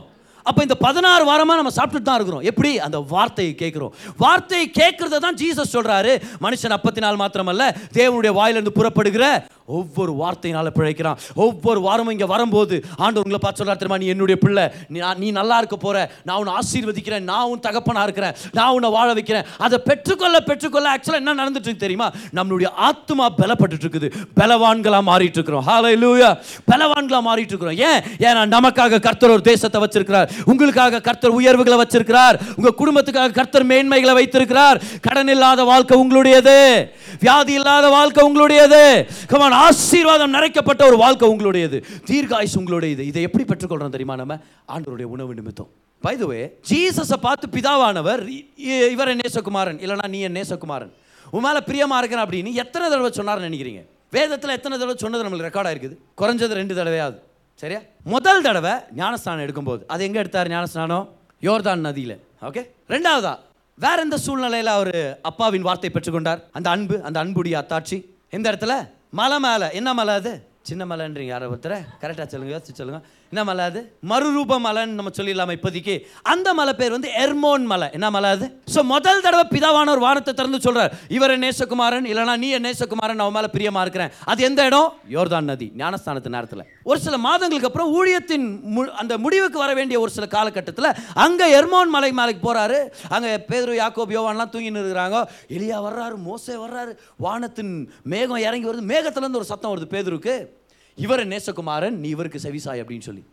அப்போ இந்த பதினாறு வாரமாக நம்ம சாப்பிட்டுட்டு தான் இருக்கிறோம். எப்படி? அந்த வார்த்தையை கேட்குறோம். வார்த்தையை கேட்குறத தான் ஜீசஸ் சொல்றாரு. மனுஷன் அப்பத்தினால் மாத்திரமல்ல தேவனுடைய வாயிலிருந்து புறப்படுகிற ஒவ்வொரு வார்த்தையினால பிழைக்கிறான். ஒவ்வொரு வாரமும் இங்கே வரும்போது ஆண்டு உங்களை பார்த்து சொல்கிறார் தெரியுமா நீ என்னுடைய பிள்ளை. நீ நான் நீ நல்லா இருக்க போற. நான் உன்னை ஆசீர்வதிக்கிறேன். நான் உன் தகப்பனா இருக்கிறேன். நான் உன்னை வாழ வைக்கிறேன். அதை பெற்றுக்கொள்ள பெற்றுக்கொள்ள ஆக்சுவலாக என்ன நடந்துட்டு தெரியுமா? நம்மளுடைய ஆத்மா பலப்பட்டு இருக்குது. பலவான்களாக மாறிட்டு இருக்கிறோம். ஹாலை லூயா பலவான்களாக மாறிட்டு இருக்கிறோம். ஏன்? ஏன்னா நமக்காக கர்த்தர் ஒரு தேசத்தை வச்சிருக்கிறார். உங்களுக்காக கர்த்தர் உயர்வுகளை வச்சிருக்கிறார். உங்க குடும்பத்துக்காக கர்த்தர் மேன்மைகளை வைத்திருக்கிறார். கடன் இல்லாத வாழ்க்கை உங்களுடையது. வியாதி இல்லாத வாழ்க்கை உங்களுடையது. கமான் ஆசீர்வாதம் நிறைக்கப்பட்ட ஒரு வாழ்க்கை உங்களுடையது. தீர்காயுஸ் உங்களுடையது. இதை எப்படி பெற்றுக்கொள்றோம் தெரியுமா நம்ம? ஆண்டவருடைய உணவு நிமித்தம். பைதுவே ஜீசஸை பார்த்து பிதாவானவர் இ- இ- இவர் நேசகுமாரன். இல்லைனா நீ என் நேசகுமாரன். உன் மேலே பிரியமாக இருக்கிறேன் அப்படின்னு எத்தனை தடவை சொன்னார்னு நினைக்கிறீங்க? வேதத்தில் எத்தனை தடவை சொன்னது நம்மளுக்கு ரெக்கார்ட் ஆயிருக்குது குறைஞ்சது ரெண்டு தடவையாவது. சரியா? முதல் தடவை ஞானஸ்நானம் எடுக்கும்போது. அது எங்கே எடுத்தார் ஞானஸ்நானம்? யோர்தான் நதியில். ஓகே ரெண்டாவதா வேற எந்த சூழ்நிலையில் அவர் அப்பாவின் வார்த்தை பெற்றுக்கொண்டார்? அந்த அன்பு அந்த அன்புடைய அத்தாட்சி. எந்த இடத்துல? மலை மேலே. என்ன மலை அது? சின்ன மலைன்றீங்க யாரை ஒருத்தரை? கரெக்டாக சொல்லுங்க யோசிச்சு சொல்லுங்க. என்ன மலை அது? மறுரூப மலைன்னு நம்ம சொல்லிடலாமா இப்போதைக்கு? அந்த மலை பேர் வந்து எர்மோன் மலை. என்ன மலை அது? ஸோ முதல் தடவை பிதாவான ஒரு வானத்தை திறந்து சொல்கிறார் இவர் நேசகுமாரன் இல்லைனா நீ நேசகுமாரன் அவன் மேலே பிரியமாக இருக்கிறேன். அது எந்த இடம்? யோர்தான் நதி ஞானஸ்தானத்து நேரத்தில். ஒரு சில மாதங்களுக்கு அப்புறம் ஊழியத்தின் மு- அந்த முடிவுக்கு வர வேண்டிய ஒரு சில காலகட்டத்தில் அங்கே எர்மோன் மலை மேலைக்கு போகிறாரு அங்கே பேதுரு யாக்கோப் யோவான்லாம் தூங்கின்னு இருக்கிறாங்க. எலியா வர்றாரு மோசே வர்றாரு. வானத்தின் மேகம் இறங்கி வருது. மேகத்துலேருந்து ஒரு சத்தம் வருது பேதருக்கு. இவர் நேசகுமாரன் நீ இவருக்கு செவிசாய் அப்படின்னு சொல்லி.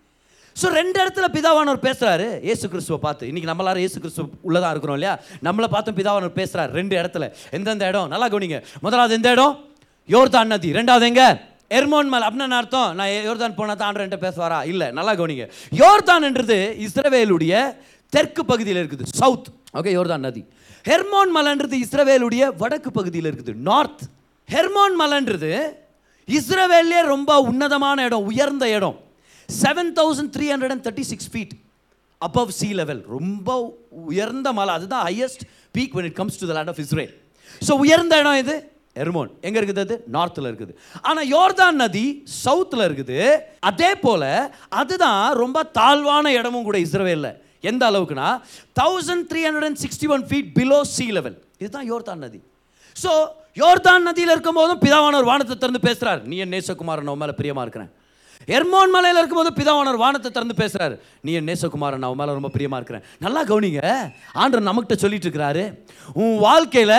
ஸோ ரெண்டு இடத்துல பிதாவானவர் பேசுகிறாரு ஏசு கிறிஸ்துவை பார்த்து. இன்றைக்கி நம்மளால ஏசு கிறிஸ்துவ உள்ளதாக இருக்கிறோம் இல்லையா? நம்மளை பார்த்தும் பிதாவானவர் பேசுகிறார் ரெண்டு இடத்துல. எந்தெந்த இடம்? நல்லா கவனிங்க. முதலாவது எந்த இடம்? யோர்தான் நதி. ரெண்டாவது எங்கே? எர்மோன் மலை. அப்படின்னு அர்த்தம். நான் யோர்தான் போனால் தான் ஆண்டவர்கிட்ட பேசுவாரா? இல்லை. நல்லா கவனிங்க. யோர்தான்ன்றது இஸ்ரவேலுடைய தெற்கு பகுதியில் இருக்குது. சவுத் ஓகே யோர்தான் நதி. ஹெர்மோன் மலைன்றது இஸ்ரவேலுடைய வடக்கு பகுதியில் இருக்குது. நார்த் ஹெர்மோன் மலைன்றது இஸ்ரவேல்லே ரொம்ப உன்னதமான இடம் உயர்ந்த இடம். Seven thousand three hundred and thirty six feet above sea level ரொம்ப உயர்ந்த மலை. அதுதான் highest peak when it comes to the land of Israel so உயர்ந்த இடம் இது எர்மோன் எங்கே இருக்குது அது? நார்த்தில் இருக்குது. ஆனால் யோர்தான் நதி சவுத்தில் இருக்குது. அதே போல் அதுதான் ரொம்ப தாழ்வான இடமும் கூட இஸ்ரவேல்ல. எந்த அளவுக்குனா thousand three hundred and sixty one feet below sea level இதுதான் யோர்தான் நதி. ஸோ யோர்தான் நதியில் இருக்கும்போதும் பிதாவானவர் வானத்தை திறந்து பேசுகிறார் நீ என் நேசகுமாரன் உன் மேலே பிரியமாக இருக்கிறேன்? எர்மோன் மலையில் இருக்கும்போது பிதாவானர் வானத்தை திறந்து பேசுகிறாரு நீ என் நேசகுமாரன்? நான் மேலே ரொம்ப பிரியமாக இருக்கிறேன். நல்லா கவனிங்க. ஆண்டர் நம்மகிட்ட சொல்லிட்டு இருக்கிறாரு. உன் வாழ்க்கையில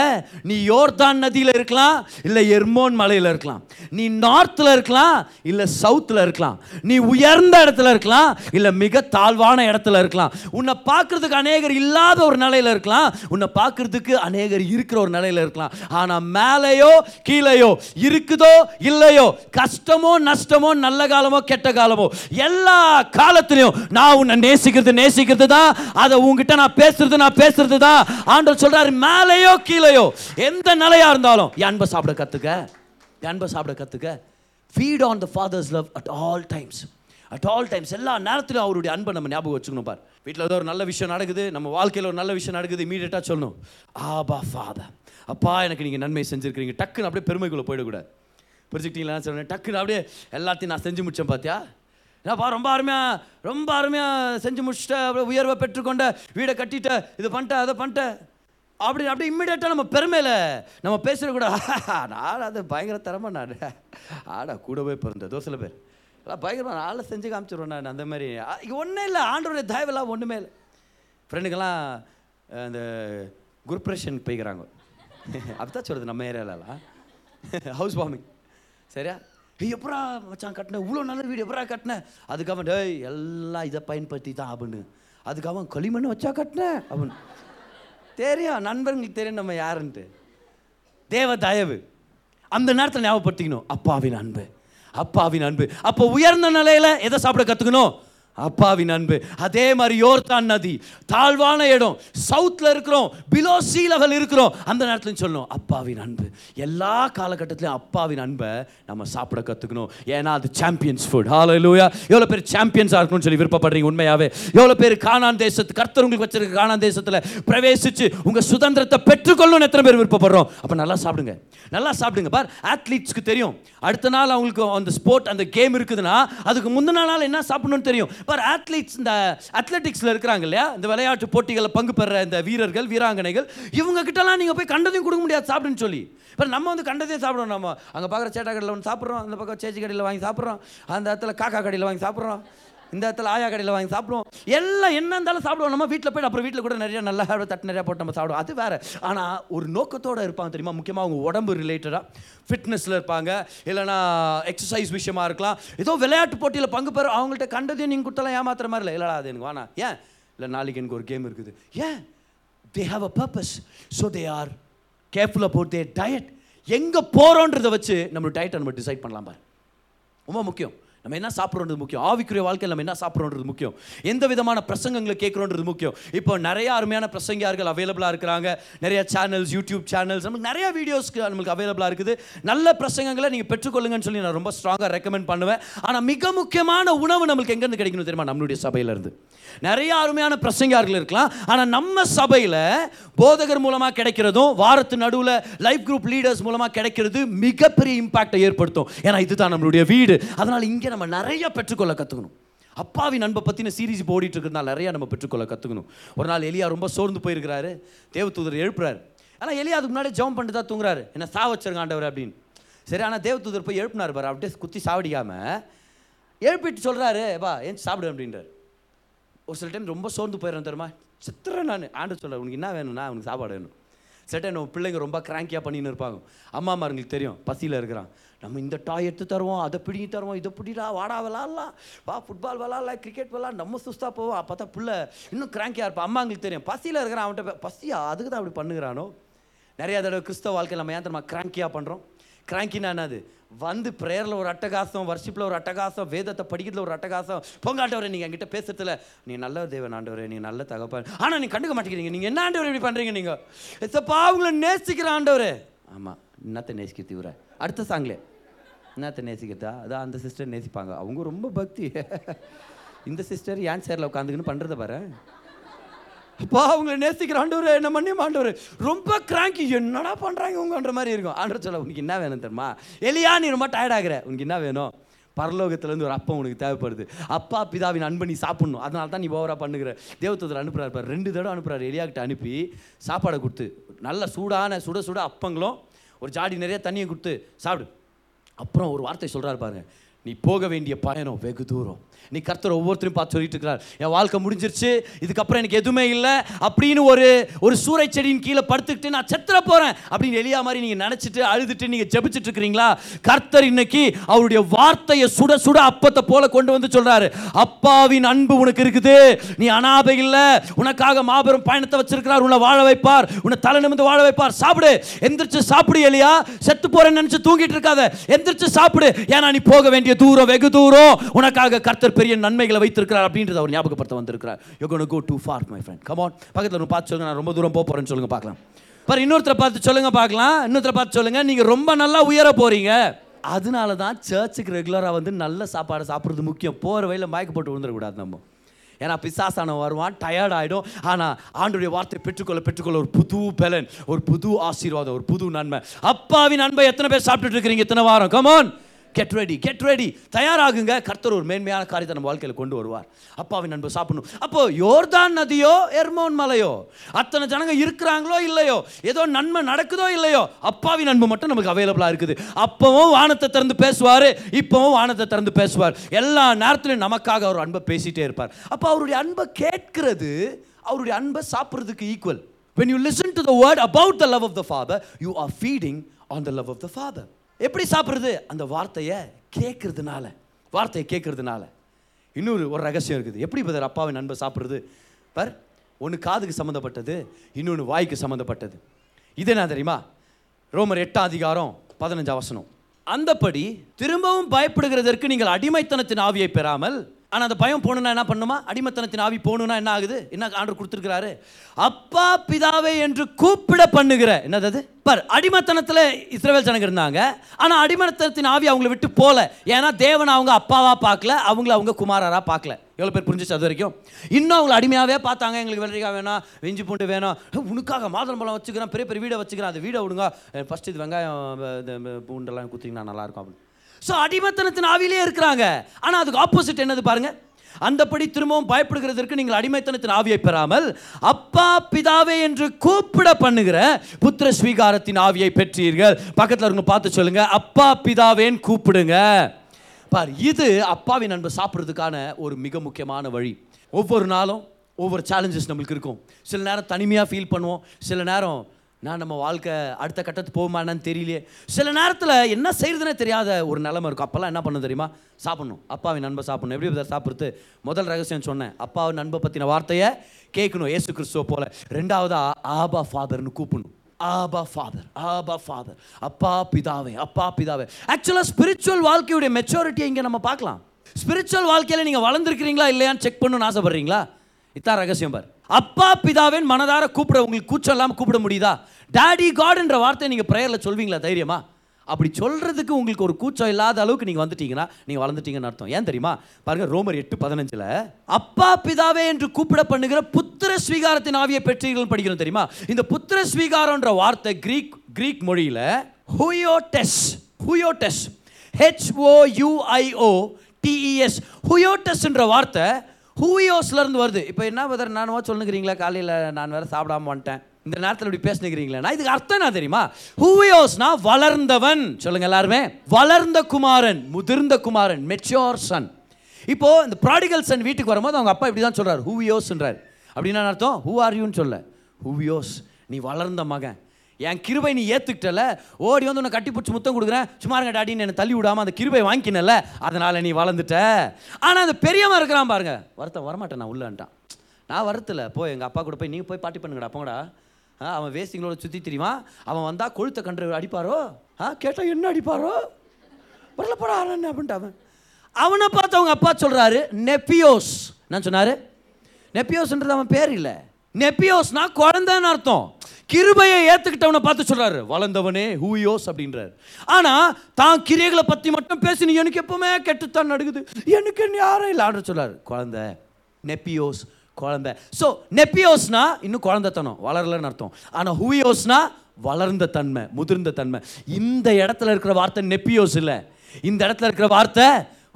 நீ யோர்தான் நதியில் இருக்கலாம் இல்லை எர்மோன் மலையில் இருக்கலாம். நீ நார்த்தில் இருக்கலாம் இல்லை சவுத்தில் இருக்கலாம். நீ உயர்ந்த இடத்துல இருக்கலாம் இல்லை மிக தாழ்வான இடத்துல இருக்கலாம். உன்னை பார்க்குறதுக்கு அநேகர் இல்லாத ஒரு நிலையில இருக்கலாம். உன்னை பார்க்குறதுக்கு அநேகர் இருக்கிற ஒரு நிலையில இருக்கலாம். ஆனால் மேலேயோ கீழேயோ இருக்குதோ இல்லையோ கஷ்டமோ நஷ்டமோ நல்ல காலமோ கெட்ட காலமோ எல்லா காலத்திலையும் நான் உன்னை நேசிக்கிறது நேசிக்கிறது தான் அதை உன்கிட்ட நான் பேசுறது நான் பேசுறது தான் ஆண்டவர் சொல்றாரு மேலேயோ கீழேயோ எந்த நிலையா இருந்தாலும் என் அன்பை சாப்பிட கத்துக்க என் அன்பை சாப்பிட கத்துக்க. Feed on the father's love at all times at all times எல்லா நேரத்திலும் அவருடைய அன்பை நம்ம ஞாபகம் வச்சுக்கணும் பார். வீட்டில் ஏதோ ஒரு நல்ல விஷயம் நடக்குது நம்ம வாழ்க்கையில் ஒரு நல்ல விஷயம் நடக்குது இமீடியட்டாக சொல்லணும். ஆபா ஃபாதர் அப்பா எனக்கு நீங்கள் நன்மை செஞ்சுருக்கிறீங்க. டக்குன்னு அப்படியே பெருமைக்குள்ளே போயிடக்கூடாது. பிரிச்சுக்கிட்டீங்களா சொன்னேன் டக்குன்னு அப்படியே எல்லாத்தையும் நான் செஞ்சு முடிச்சேன் பார்த்தியா என்னப்பா ரொம்ப அருமையாக ரொம்ப அருமையாக செஞ்சு முடிச்சிட்ட அப்படியே உயர்வை பெற்றுக்கொண்ட வீடை கட்டிட்ட இது பண்ணிட்டேன் அதை பண்ணிட்டேன் அப்படி அப்படியே இம்மிடியட்டாக நம்ம பெருமையில் நம்ம பேசுகிற கூட நான் அது பயங்கர திறமை நான் ஆடா கூட போய் பிறந்ததோ சில பேர். எல்லாம் பயங்கரமாக ஆளை செஞ்சு காமிச்சிடுவேன் நான் அந்த மாதிரி. ஒன்றும் இல்லை ஆண்டோடைய தயவெல்லாம் ஒன்றுமே இல்லை. ஃப்ரெண்டுக்கெல்லாம் அந்த குருப்ரேஷன் போய்க்கிறாங்க. அப்படி தான் சொல்கிறது நம்ம ஏரியாலலாம். ஹவுஸ் வார்மிங் சரியா? ஏய் எப்பரா மச்சான் கட்டின? இவ்வளோ நல்ல வீடு எப்படா கட்டின? அதுக்கு அவன் டேய் எல்லாம் இதை பயன்படுத்தி தான் அப்படின்னு அதுக்கு அவன் களிமண் வச்சா கட்டினேன் அப்படின்னு தெரியும் நண்பர்களுக்கு தெரியும் நம்ம யாருன்ட்டு. தேவ தயவு. அந்த நேரத்தில் ஞாபகப்படுத்திக்கணும். அப்பாவின் அன்பு அப்பாவின் அன்பு. அப்போ உயர்ந்த நிலையில் எதை சாப்பிட கற்றுக்கணும் அப்பாவின் அன்பு. அதே மாதிரி யோர்தான் நதி தாழ்வான இடம். சவுத்தில் இருக்கிறோம் பிலோ சீ லெவல் இருக்கிறோம். அந்த நேரத்தில் சொல்லணும் அப்பாவின் அன்பு. எல்லா காலகட்டத்திலையும் அப்பாவின் அன்பை நம்ம சாப்பிட கற்றுக்கணும் ஏன்னா அது சாம்பியன்ஸ் ஃபுட் ஹாலோ லூயா எவ்வளோ பேர் சாம்பியன்ஸாக இருக்கணும்னு சொல்லி விருப்பப்படுறீங்க உண்மையாகவே எவ்வளோ பேர் காணான் தேசத்து கர்த்தர் உங்களுக்கு வச்சிருக்க காணான் தேசத்தில் பிரவேசித்து உங்கள் சுதந்திரத்தை பெற்றுக்கொள்ளணும்னு எத்தனை பேர் விருப்பப்படுறோம்? அப்போ நல்லா சாப்பிடுங்க. நல்லா சாப்பிடுங்க. பார் ஆத்லீட்ஸ்க்கு தெரியும். அடுத்த நாள் அவங்களுக்கு அந்த ஸ்போர்ட் அந்த கேம் இருக்குதுன்னா அதுக்கு முந்தின நாள் என்ன சாப்பிடணும்னு தெரியும்? பார் ஆத்லீட்ஸ் இந்த அத்லெட்டிக்ஸில் இருக்கிறாங்க இல்லையா? இந்த விளையாட்டு போட்டிகளில் பங்கு பெற இந்த வீரர்கள் வீராங்கனைகள் இவங்க கிட்டலாம் நீங்கள் போய் கண்டதையும் கொடுக்க முடியாது சாப்பிடுன்னு சொல்லி. இப்போ நம்ம வந்து கண்டதையும் சாப்பிடுவோம் நம்ம. அங்கே பார்க்குற சேட்டா கடையில் ஒன்று சாப்பிட்றோம் அந்த பக்கம் சேச்சி கடையில் வாங்கி சாப்பிட்றோம் அந்த இடத்துல காக்கா கடையில் வாங்கி சாப்பிட்றோம். இந்த இடத்துல ஆயா கடையில் வாங்கி சாப்பிடுவோம். எல்லாம் என்ன இருந்தாலும் சாப்பிடுவோம். நம்ம வீட்டில் போய் அப்புறம் வீட்டில் கூட நிறைய நல்லா தட்டு நிறையா போட்டு நம்ம சாப்பிடுவோம். அது வேறு. ஆனால் ஒரு நோக்கத்தோடு இருப்பாங்க தெரியுமா? முக்கியமாக அவங்க உடம்பு ரிலேட்டடாக ஃபிட்னஸில் இருப்பாங்க. இல்லைனா எக்ஸசைஸ் விஷயமா இருக்கலாம். ஏதோ விளையாட்டு போட்டியில் பங்கு பெற அவங்கள்ட்ட கண்டதையும் நீங்கள் கொடுத்தலாம் ஏமாத்துற மாதிரி இல்லை. இல்லைடா அது எனக்கு வேணாம். ஏன்? இல்லை நாளைக்கு எனக்கு ஒரு கேம் இருக்குது. ஏன்? They have a purpose so they are கேர்ஃபுல்லாக போட்டு டயட் எங்கே போகிறோன்றதை வச்சு நம்ம டயட்டை நம்ம டிசைட் பண்ணலாம் பாரு. ரொம்ப முக்கியம். நம்ம என்ன சாப்பிட்றோன்றது முக்கியம். ஆவிக்குரிய வாழ்க்கையில் நம்ம என்ன சாப்பிட்றோன்றது முக்கியம். எந்த விதமான பிரசங்கங்களை கேட்குறோன்றது முக்கியம். இப்போ நிறைய அருமையான பிரசங்கியார்கள் அவைலபிளாக இருக்கிறாங்க. நிறைய சேனல்ஸ் யூடியூப் சேனல்ஸ் நமக்கு நிறைய வீடியோஸ்க்கு நம்மளுக்கு அவைலபிளாக இருக்குது. நல்ல பிரசங்கங்களை நீங்கள் பெற்றுக்கொள்ளுங்கன்னு சொல்லி நான் ரொம்ப ஸ்ட்ராங்காக ரெக்கமெண்ட் பண்ணுவேன். ஆனால் மிக முக்கியமான உணவு நம்மளுக்கு எங்கேருந்து கிடைக்கணும் தெரியுமா? நம்மளுடைய சபையிலேருந்து. நிறைய அருமையான பிரசங்கியார்கள் இருக்கலாம். ஆனால் நம்ம சபையில் போதகர் மூலமாக கிடைக்கிறதும் வாரத்து நடுவில் லைஃப் குரூப் லீடர்ஸ் மூலமாக கிடைக்கிறது மிகப்பெரிய இம்பாக்டை ஏற்படுத்தும். ஏன்னா இதுதான் நம்மளுடைய வீடு. அதனால் இங்கே நம்ம நிறைய பெற்றுக்கொள்ள கற்றுக்கணும் அப்பாவின் அன்பை பற்றின சீரீஸ் இப்போ ஓடிட்டு இருக்கிறதுனால நிறைய நம்ம பெற்றுக்கொள்ள கற்றுக்கணும் ஒரு நாள் எலியா ரொம்ப சோர்ந்து போயிருக்கிறாரு. தேவதூதர் எழுப்புறாரு. ஆனால் எலியா அதுக்கு முன்னாடி ஜெபம் பண்ணிட்டு தான் தூங்குறாரு. என்ன சா வச்சிருங்க ஆண்டவர் அப்படின்னு. சரி ஆனால் தேவதூதர் போய் எழுப்பினார் பாரு அப்படியே குத்தி சாவடிக்காமல் எழுப்பிட்டு சொல்கிறாரு வா ஏன் சாப்பிடு அப்படின்றார். ஒரு சில டைம் ரொம்ப சோர்ந்து போயிடுறேன் தெரியுமா? சித்திரம் நான். ஆண்டு சொல்ல உனக்கு என்ன வேணும்னா அவனுக்கு சாப்பாடு வேணும். சில டைம் நம்ம பிள்ளைங்க ரொம்ப கிராங்கியாக பண்ணின்னு இருப்பாங்க. அம்மா அம்மாங்களுக்கு தெரியும் பசியில் இருக்கிறான். நம்ம இந்த டாய் எடுத்து தருவோம் அதை பிடிங்கி தருவோம் இதை பிடிடா வாடா விளாட்லாம் வா ஃபுட்பால் விளாட்லாம் கிரிக்கெட் விளாட் நம்ம சுஸ்தாக போவோம் அப்போ தான் பிள்ளை இன்னும் கிராங்கியாக இருப்பான் அம்மாங்களுக்கு தெரியும். பசியில் இருக்கிறான் அவன்கிட்ட பசியா? அதுக்கு தான் அப்படி பண்ணுகிறானோ? நிறைய தடவை கிறிஸ்தவ வாழ்க்கையில் நம்ம ஏன் தெரியுமா? கிராங்கியாக பண்ணுறோம் கிராங்கினா என்னது? வந்து ப்ரேயரில் ஒரு அட்டகாசம் வர்ஷிப்பில் ஒரு அட்டகாசம் வேதத்தை படிக்கிறதுல ஒரு அட்டகாசம். பொங்காட்டவரே நீங்கள் என்கிட்ட பேசுறதுல நீ நல்ல தேவன் ஆண்டவரே நீ நல்ல தகப்பன். ஆனால் நீ கண்டுக்க மாட்டேங்கிறீங்க. நீங்கள் என்ன ஆண்டவர் இப்படி பண்ணுறீங்க நீங்கள் எத்தப்பா அவங்கள நேசிக்கிற ஆண்டவரே. ஆமாம் என்னத்தை நேசிக்கிறது தீவிர? அடுத்த சாங்லே என்னத்தை நேசிக்கிறதா? அதான் அந்த சிஸ்டர் நேசிப்பாங்க. அவங்க ரொம்ப பக்தி. இந்த சிஸ்டர் ஏன் சேரில் உட்காந்துக்கின்னு பண்ணுறத பாரு. அப்பா அவங்கள நேசிக்கிற ஆண்டவர் என்ன மன்னியும் ஆண்டவர். ரொம்ப கிராங்கி என்னடா பண்ணுறாங்க உங்கன்ற மாதிரி இருக்கும். ஆண்டவர் சொல்ல உனக்கு என்ன வேணும் தெரியுமா? எலியா நீ ரொம்ப டயர்ட் ஆகுற. உனக்கு என்ன வேணும்? பரலோகத்துலேருந்து ஒரு அப்பம் உனக்கு தேவைப்படுது. அப்பா பிதாவின் அன்பை நீ சாப்பிட்ணும். அதனால தான் நீ ஓவராக பண்ணுகிற. தேவத்தத்தில் அனுப்புகிறார் ரெண்டு தடவை அனுப்புகிறார் எலியாக்கிட்ட அனுப்பி சாப்பாடை கொடுத்து. நல்ல சூடான சுட சுட அப்பங்களும் ஒரு ஜாடி நிறைய தண்ணியை கொடுத்து சாப்பிடு. அப்புறம் ஒரு வார்த்தை சொல்கிறாரு பாருங்க. நீ போக வேண்டிய பயணம் வெகு தூரம். நீ கர்த்தர் ஒவ்வொருத்தரையும் பார்த்து சொல்லிட்டு இருக்கிறார் என் வாழ்க்கை முடிஞ்சிருச்சு இதுக்கப்புறம் எனக்கு எதுவுமே இல்லை அப்படின்னு ஒரு ஒரு சூறை செடியின் கீழே படுத்துக்கிட்டு நான் செத்துற போறேன் அப்படின்னு எளியா மாதிரி நீங்க நினைச்சிட்டு அழுதுட்டு நீங்க ஜெபிச்சுட்டு இருக்கிறீங்களா? கர்த்தர் இன்னைக்கு அவருடைய வார்த்தையை சுட சுட அப்பத்தை போல கொண்டு வந்து சொல்றாரு. அப்பாவின் அன்பு உனக்கு இருக்குது. நீ அனாதை இல்லை. உனக்காக மாபெரும் பயணத்தை வச்சிருக்கிறார். உன்னை வாழ வைப்பார். உன்னை தலை நிமிந்து வாழ வைப்பார். சாப்பிடு. எந்திரிச்சு சாப்பிடு எலியா. செத்து போறேன்னு நினைச்சு தூங்கிட்டு இருக்காத. எந்திரிச்சு சாப்பிடு. ஏன்னா நீ போக வேண்டிய தூரம் வெகு தூரம். உனக்காக கர்த்தர் பெரிய நன்மைகளை வைத்திருக்கிறார் அப்படின்றத அவர் ஞாபகப்படுத்த வந்திருக்கிறார். You gonna go to for my friend come on பக்கத்தில் ஒன்று பார்த்து சொல்லுங்க. நான் ரொம்ப தூரம் போக போறேன்னு சொல்லுங்க பார்க்கலாம். பாரு இன்னொருத்தரை பார்த்து சொல்லுங்க பார்க்கலாம். இன்னொருத்தரை பார்த்து சொல்லுங்க. நீங்க ரொம்ப நல்லா உயர போறீங்க. அதனால தான் சர்ச்சுக்கு ரெகுலராக வந்து நல்ல சாப்பாடு சாப்பிட்றது முக்கியம். போகிற வழியில் மயக்க போட்டு விழுந்துடக்கூடாது நம்ம. ஏன்னா பிசாசானவன் வருவான் டயர்ட் ஆகிடும் ஆனால் ஆண்டுடைய வார்த்தை பெற்றுக்கொள்ள பெற்றுக்கொள்ள ஒரு புது பலன் ஒரு புது ஆசீர்வாதம் ஒரு புது நன்மை. அப்பாவின் நன்மை எத்தனை பேர் சாப்பிட்டுட்டு இருக்கிறீங்க? இத்தனை வாரம். Come on get ready get ready தயாராகுங்க. கர்த்தர் ஒரு மேன்மையான காரியத்தை நம்ம வாழ்க்கையில் கொண்டு வருவார். அப்பாவின் நண்பர் சாப்பிடணும். அப்போ யோர்தான் நதியோ எர்மோன் மலையோ அத்தனை ஜனங்க இருக்கிறாங்களோ இல்லையோ ஏதோ நன்மை நடக்குதோ இல்லையோ அப்பாவின் அன்பு மட்டும் நமக்கு அவைலபிளாக இருக்குது. அப்பவும் வானத்தை திறந்து பேசுவார் இப்பவும் வானத்தை திறந்து பேசுவார். எல்லா நேரத்துலையும் நமக்காக அவர் அன்பை பேசிகிட்டே இருப்பார். அப்போ அவருடைய அன்பை கேட்கிறது அவருடைய அன்பை சாப்பிட்றதுக்கு equal when you listen to the word about the love of the father you are feeding on the love of the father. எப்படி சாப்பிட்றது? அந்த வார்த்தையை கேட்கறதுனால வார்த்தையை கேட்கறதுனால இன்னொரு ஒரு ரகசியம் இருக்குது. எப்படி பதர் அப்பாவின் நண்பர் சாப்பிடுறது? பர் ஒன்று காதுக்கு சம்மந்தப்பட்டது இன்னொன்று வாய்க்கு சம்மந்தப்பட்டது இது என்ன தெரியுமா? ரோமர் எட்டாம் அதிகாரம் பதினஞ்சாம் வசனம். அந்தபடி திரும்பவும் பயப்படுகிறதற்கு நீங்கள் அடிமைத்தனத்தின் ஆவியை பெறாமல் ஆனால் அந்த பயம் போகணுன்னா என்ன பண்ணுமா? அடிமைத்தனத்தின் ஆவி போகணுன்னா என்ன ஆகுது? என்ன ஆண்டர் கொடுத்துருக்கிறாரு? அப்பா பிதாவே என்று கூப்பிட பண்ணுகிற என்னது அது? பார் அடிமத்தனத்தில் இஸ்ரவேல் ஜனங்க இருந்தாங்க. ஆனால் அடிமத்தனத்தின் ஆவி அவங்கள விட்டு போகல. ஏன்னா தேவன் அவங்க அப்பாவாக பார்க்கல அவங்கள அவங்க குமாரராக பார்க்கல. எவ்வளோ பேர் புரிஞ்சிச்சு அது வரைக்கும்? இன்னும் அவங்கள அடிமையாகவே பார்த்தாங்க. எங்களுக்கு வெள்ளரிக்காய் வேணும் வெஞ்சி பூண்டு வேணும். உனக்காக மாதம் மாதுளம்பழம் வச்சுக்கிறேன் பெரிய பெரிய வீடை வச்சுக்கிறேன் அந்த வீடை விடுங்க. ஃபஸ்ட்டு இது வெங்காயம் இந்த பூண்டெல்லாம் குத்திங்கன்னா நல்லாயிருக்கும் அப்படின்னு. ஸோ அடிமைத்தனத்தின் ஆவிலே இருக்கிறாங்க. ஆனால் அதுக்கு ஆப்போசிட் என்னது பாருங்கள் அந்தபடி திரும்பவும் பயப்படுகிறதற்கு நீங்கள் அடிமைத்தனத்தின் ஆவியை பெறாமல் அப்பா பிதாவே என்று கூப்பிட பண்ணுகிற புத்திர ஸ்வீகாரத்தின் ஆவியை பெற்றீர்கள். பக்கத்தில் இருங்க பார்த்து சொல்லுங்க. அப்பா பிதாவேன்னு கூப்பிடுங்க. பார் இது அப்பாவின் அன்பை சாப்பிட்றதுக்கான ஒரு மிக முக்கியமான வழி. ஒவ்வொரு நாளும் ஒவ்வொரு சேலஞ்சஸ் நம்மளுக்கு இருக்கும். சில நேரம் தனிமையாக ஃபீல் பண்ணுவோம். சில நேரம் நான் நம்ம வாழ்க்கை அடுத்த கட்டத்துக்கு போகுமான்னு தெரியலையே. சில நேரத்தில் என்ன செய்யறதுனே தெரியாத ஒரு நிலைமை இருக்கும். அப்போல்லாம் என்ன பண்ணணும் தெரியுமா? சாப்பிட்ணும். அப்பாவின் நண்பை சாப்பிடணும். எப்படி brother சாப்பிட்றது? முதல் ரகசியம் சொன்னேன். அப்பாவின் நண்பை பற்றின வார்த்தையை கேட்கணும். ஏசு கிறிஸ்துவ போல. ரெண்டாவதா ஆபா ஃபாதர்னு கூப்பிடணும். Abba father Abba father. அப்பா பிதாவே அப்பா பிதாவே. ஆக்சுவலாக ஸ்பிரிச்சுவல் வாழ்க்கையுடைய மெச்சூரிட்டியை இங்கே நம்ம பார்க்கலாம். ஸ்பிரிச்சுவல் வாழ்க்கையில் நீங்கள் வளர்ந்துருக்கிறீங்களா இல்லையான்னு செக் பண்ணணும்னு ஆசைப்பட்றீங்களா? இதான் ரகசியம் பார். அப்பா பிதாவின் மனதார கூப்பிட உங்களுக்கு கூச்சம் இல்லாமல் கூப்பிட முடியுதா? டாடி காட்ன்ற வார்த்தையை நீங்கள் ப்ரேயரில் சொல்வீங்களா தைரியமா? அப்படி சொல்கிறதுக்கு உங்களுக்கு ஒரு கூச்சம் இல்லாத அளவுக்கு நீங்கள் வந்துட்டீங்கன்னா நீங்கள் வளர்ந்துட்டீங்கன்னு அர்த்தம். ஏன் தெரியுமா? பாருங்க ரோமர் எட்டு பதினஞ்சில் அப்பா பிதாவே என்று கூப்பிட பண்ணுகிற புத்திர ஸ்வீகாரத்தின் ஆவியை பெற்றீர்கள் படிக்கிறோம் தெரியுமா? இந்த புத்திர ஸ்வீகாரம்ன்ற வார்த்தை கிரீக் கிரீக் மொழியில் ஹுயோடெஸ் ஹுயோடெஸ் ஹெச்ஓயூஐஓ டிஇஎஸ் ஹுயோடஸ்ன்ற வார்த்தை ஹூயோஸ்ல இருந்து வருது. இப்போ என்ன பதர் நானுவா சொல்லுங்கிறீங்களா? காலையில் நான் வேற சாப்பிடாம வந்துட்டேன். இந்த நேரத்தில் இப்படி பேசுனுக்கிறீங்களா? நான் இதுக்கு அர்த்தம் என்ன தெரியுமா? ஹூயோஸ்னா வளர்ந்தவன். சொல்லுங்க எல்லாருமே. வளர்ந்த குமாரன் முதிர்ந்த குமாரன் மெச்சோர் சன் இப்போ இந்த ப்ராடிகல் சன் வீட்டுக்கு வரும்போது அவங்க அப்பா இப்படி தான் சொல்றாரு. ஹூவியோஸ்ன்றார் அப்படின்னா அர்த்தம்? ஹூ ஆர் யூன்னு சொல்ல. ஹூவியோஸ் நீ வளர்ந்த மகன். என் கிருபை நீ ஏற்றுக்கிட்டல ஓடி வந்து உன்னை கட்டி பிடிச்சி முத்தம் கொடுக்குறேன். சும்மா இருங்க டாடின்னு என்னை தள்ளி விடாம அந்த கிருபை வாங்கினல. அதனால் நீ வளர்ந்துட்ட. ஆனால் அந்த பெரியவன் இருக்கிறான் பாருங்க. வருத்தம் வரமாட்டேன் நான் உள்ளேன்ட்டான். நான் வரத்துல போய் எங்கள் அப்பா கூட போய் நீங்கள் போய் பாட்டி பண்ணுங்கடா போங்கடா. ஆ, அவன் வேஸ்டிங்களோட சுற்றி தெரியுமா? அவன் வந்தால் கொழுத்த கன்று அடிப்பாரோ? ஆ கேட்டால் என்ன அடிப்பாரோ? வரல என்ன அப்படின்ட்டு அவன். அவனை பார்த்து அவங்க அப்பா சொல்கிறாரு நெப்பியோஸ். நான் சொன்னார்? நெப்பியோஸ்ன்றது அவன் பேர் இல்லை. நெப்பியோஸ்னா குழந்தைன்னு அர்த்தம். கிருபையை ஏற்றுக்கிட்டவனை பார்த்து சொல்கிறாரு வளர்ந்தவனே ஹூயோஸ் அப்படின்றாரு. ஆனால் தான் கிரியைகளை பற்றி மட்டும் பேசி நீ எனக்கு எப்பவுமே கெட்டுத்தான் நடக்குது எனக்கு யாரும் இல்லை ஆண்டு சொல்றாரு. குழந்த நெப்பியோஸ் குழந்த. ஸோ நெப்பியோஸ்னா இன்னும் குழந்தைத்தனம் வளரலன்னு அர்த்தம். ஆனால் ஹூயோஸ்னா வளர்ந்த தன்மை முதிர்ந்த தன்மை. இந்த இடத்துல இருக்கிற வார்த்தை நெப்பியோஸ் இல்லை. இந்த இடத்துல இருக்கிற வார்த்தை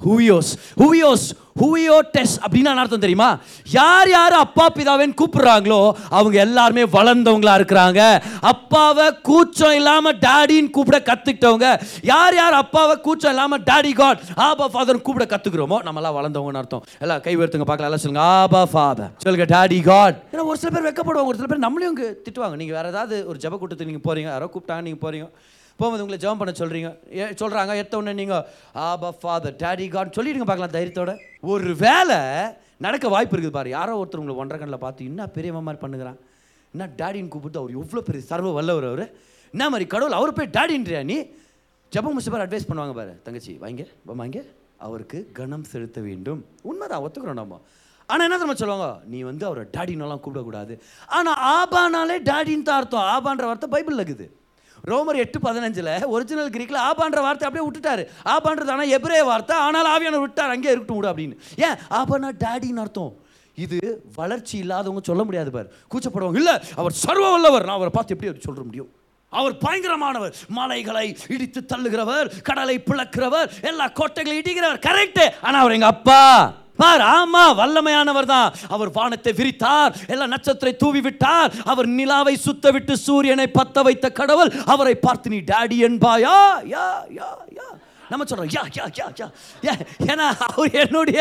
ஹூவியோஸ் ஹூவியோஸ் ஹூவியோ டெஸ் அப்படின்னு என்ன அர்த்தம் தெரியுமா? யார் யார் அப்பா பிதாவேன்னு கூப்பிடுறாங்களோ அவங்க எல்லாருமே வளர்ந்தவங்களா இருக்கிறாங்க. அப்பாவை கூச்சம் இல்லாமல் டாடின்னு கூப்பிட கற்றுக்கிட்டவங்க யார் யார் அப்பாவை கூச்சம் இல்லாமல் டாடி காட் ஆபா ஃபாதர் கூப்பிட கற்றுக்குறோமோ நம்மளாம் வளர்ந்தவங்கன்னு அர்த்தம். எல்லாம் கை உயர்த்துங்க பார்க்கலாம் எல்லாம் சொல்லுங்க ஆபா ஃபாதர். சொல்லுங்க டாடி காட். ஏன்னா ஒரு சில பேர் வெக்கப்படுவாங்க ஒரு சில பேர் நம்மளையும் திட்டுவாங்க. நீங்கள் வேறு ஏதாவது ஒரு ஜப கூட்டத்துக்கு நீங்கள் போகிறீங்க யாரோ கூப்பிட்டாங்க நீங்கள் போகிறீங்க போகும்போது உங்களை ஜெபம் பண்ண சொல்கிறீங்க சொல்கிறாங்க எடுத்த உடனே நீங்கள் ஆபா ஃபாதர் டேடி காட் சொல்லிடுங்க பார்க்கலாம் தைரியத்தோட. ஒரு வேலை நடக்க வாய்ப்பு இருக்குது பாரு. யாரோ ஒருத்தர் உங்களை ஒன்றரை கண்ணில் பார்த்து என்ன பெரியவன் மாதிரி பண்ணுகிறான்? என்ன டேடின்னு கூப்பிட்டு அவர் எவ்வளோ பெரிய சர்வ வல்லவர் அவர்? என்ன மாதிரி கடவுள்? அவர் போய் டேடின்றியா நீ? ஜபம் முஸ்லிபார் அட்வைஸ் பண்ணுவாங்க பாரு. தங்கச்சி வாங்க வாங்க அவருக்கு கணம் செலுத்த வேண்டும். உண்மைதான் ஒத்துக்கிறோம் நம்ம. ஆனால் என்ன தெரியுமா சொல்லுவாங்க? நீ வந்து அவரை டாடின்னெல்லாம் கூப்பிடக்கூடாது. ஆனால் ஆபானாலே டாடின்னு தான் அர்த்தம். ஆபான்ற வார்த்தை பைபிள் இருக்குது. ரோமர் எட்டு பதினஞ்சில் ஒரிஜினல் கிரீக்கில் ஆபான்ற வார்த்தை அப்படியே விட்டுட்டாரு. ஆபான்றது ஆனால் எப்ரே வார்த்தை ஆனால் ஆவியானவர் விட்டார் அங்கே இருக்கட்டும் விடு அப்படின்னு. ஏன்? ஆபானா டாடின்னு அர்த்தம். இது வளர்ச்சி இல்லாதவங்க சொல்ல முடியாது பார். கூச்சப்படுவாங்க இல்லை அவர் சர்வ வல்லவர். நான் அவரை பார்த்து எப்படி அவர் சொல்ல முடியும்? அவர் பயங்கரமானவர். மலைகளை இடித்து தள்ளுகிறவர் கடலை பிளக்கிறவர் எல்லா கோட்டைகளை இடிக்கிறவர் கரெக்டு ஆனால் அவர் எங்கள் அப்பா? பார் ஆமா வல்லமையானவர் தான் அவர் வானத்தை விரித்தார் எல்லா நட்சத்திரை தூவி விட்டார் அவர் நிலாவை சுத்த விட்டு சூரியனை பத்த வைத்த கடவுள். அவரை பார்த்து நீ டாடி என்பாயா? யா யா யா. நம்ம சொல்றோம் யா யா யா யா. ஏன்னா அவர் என்னுடைய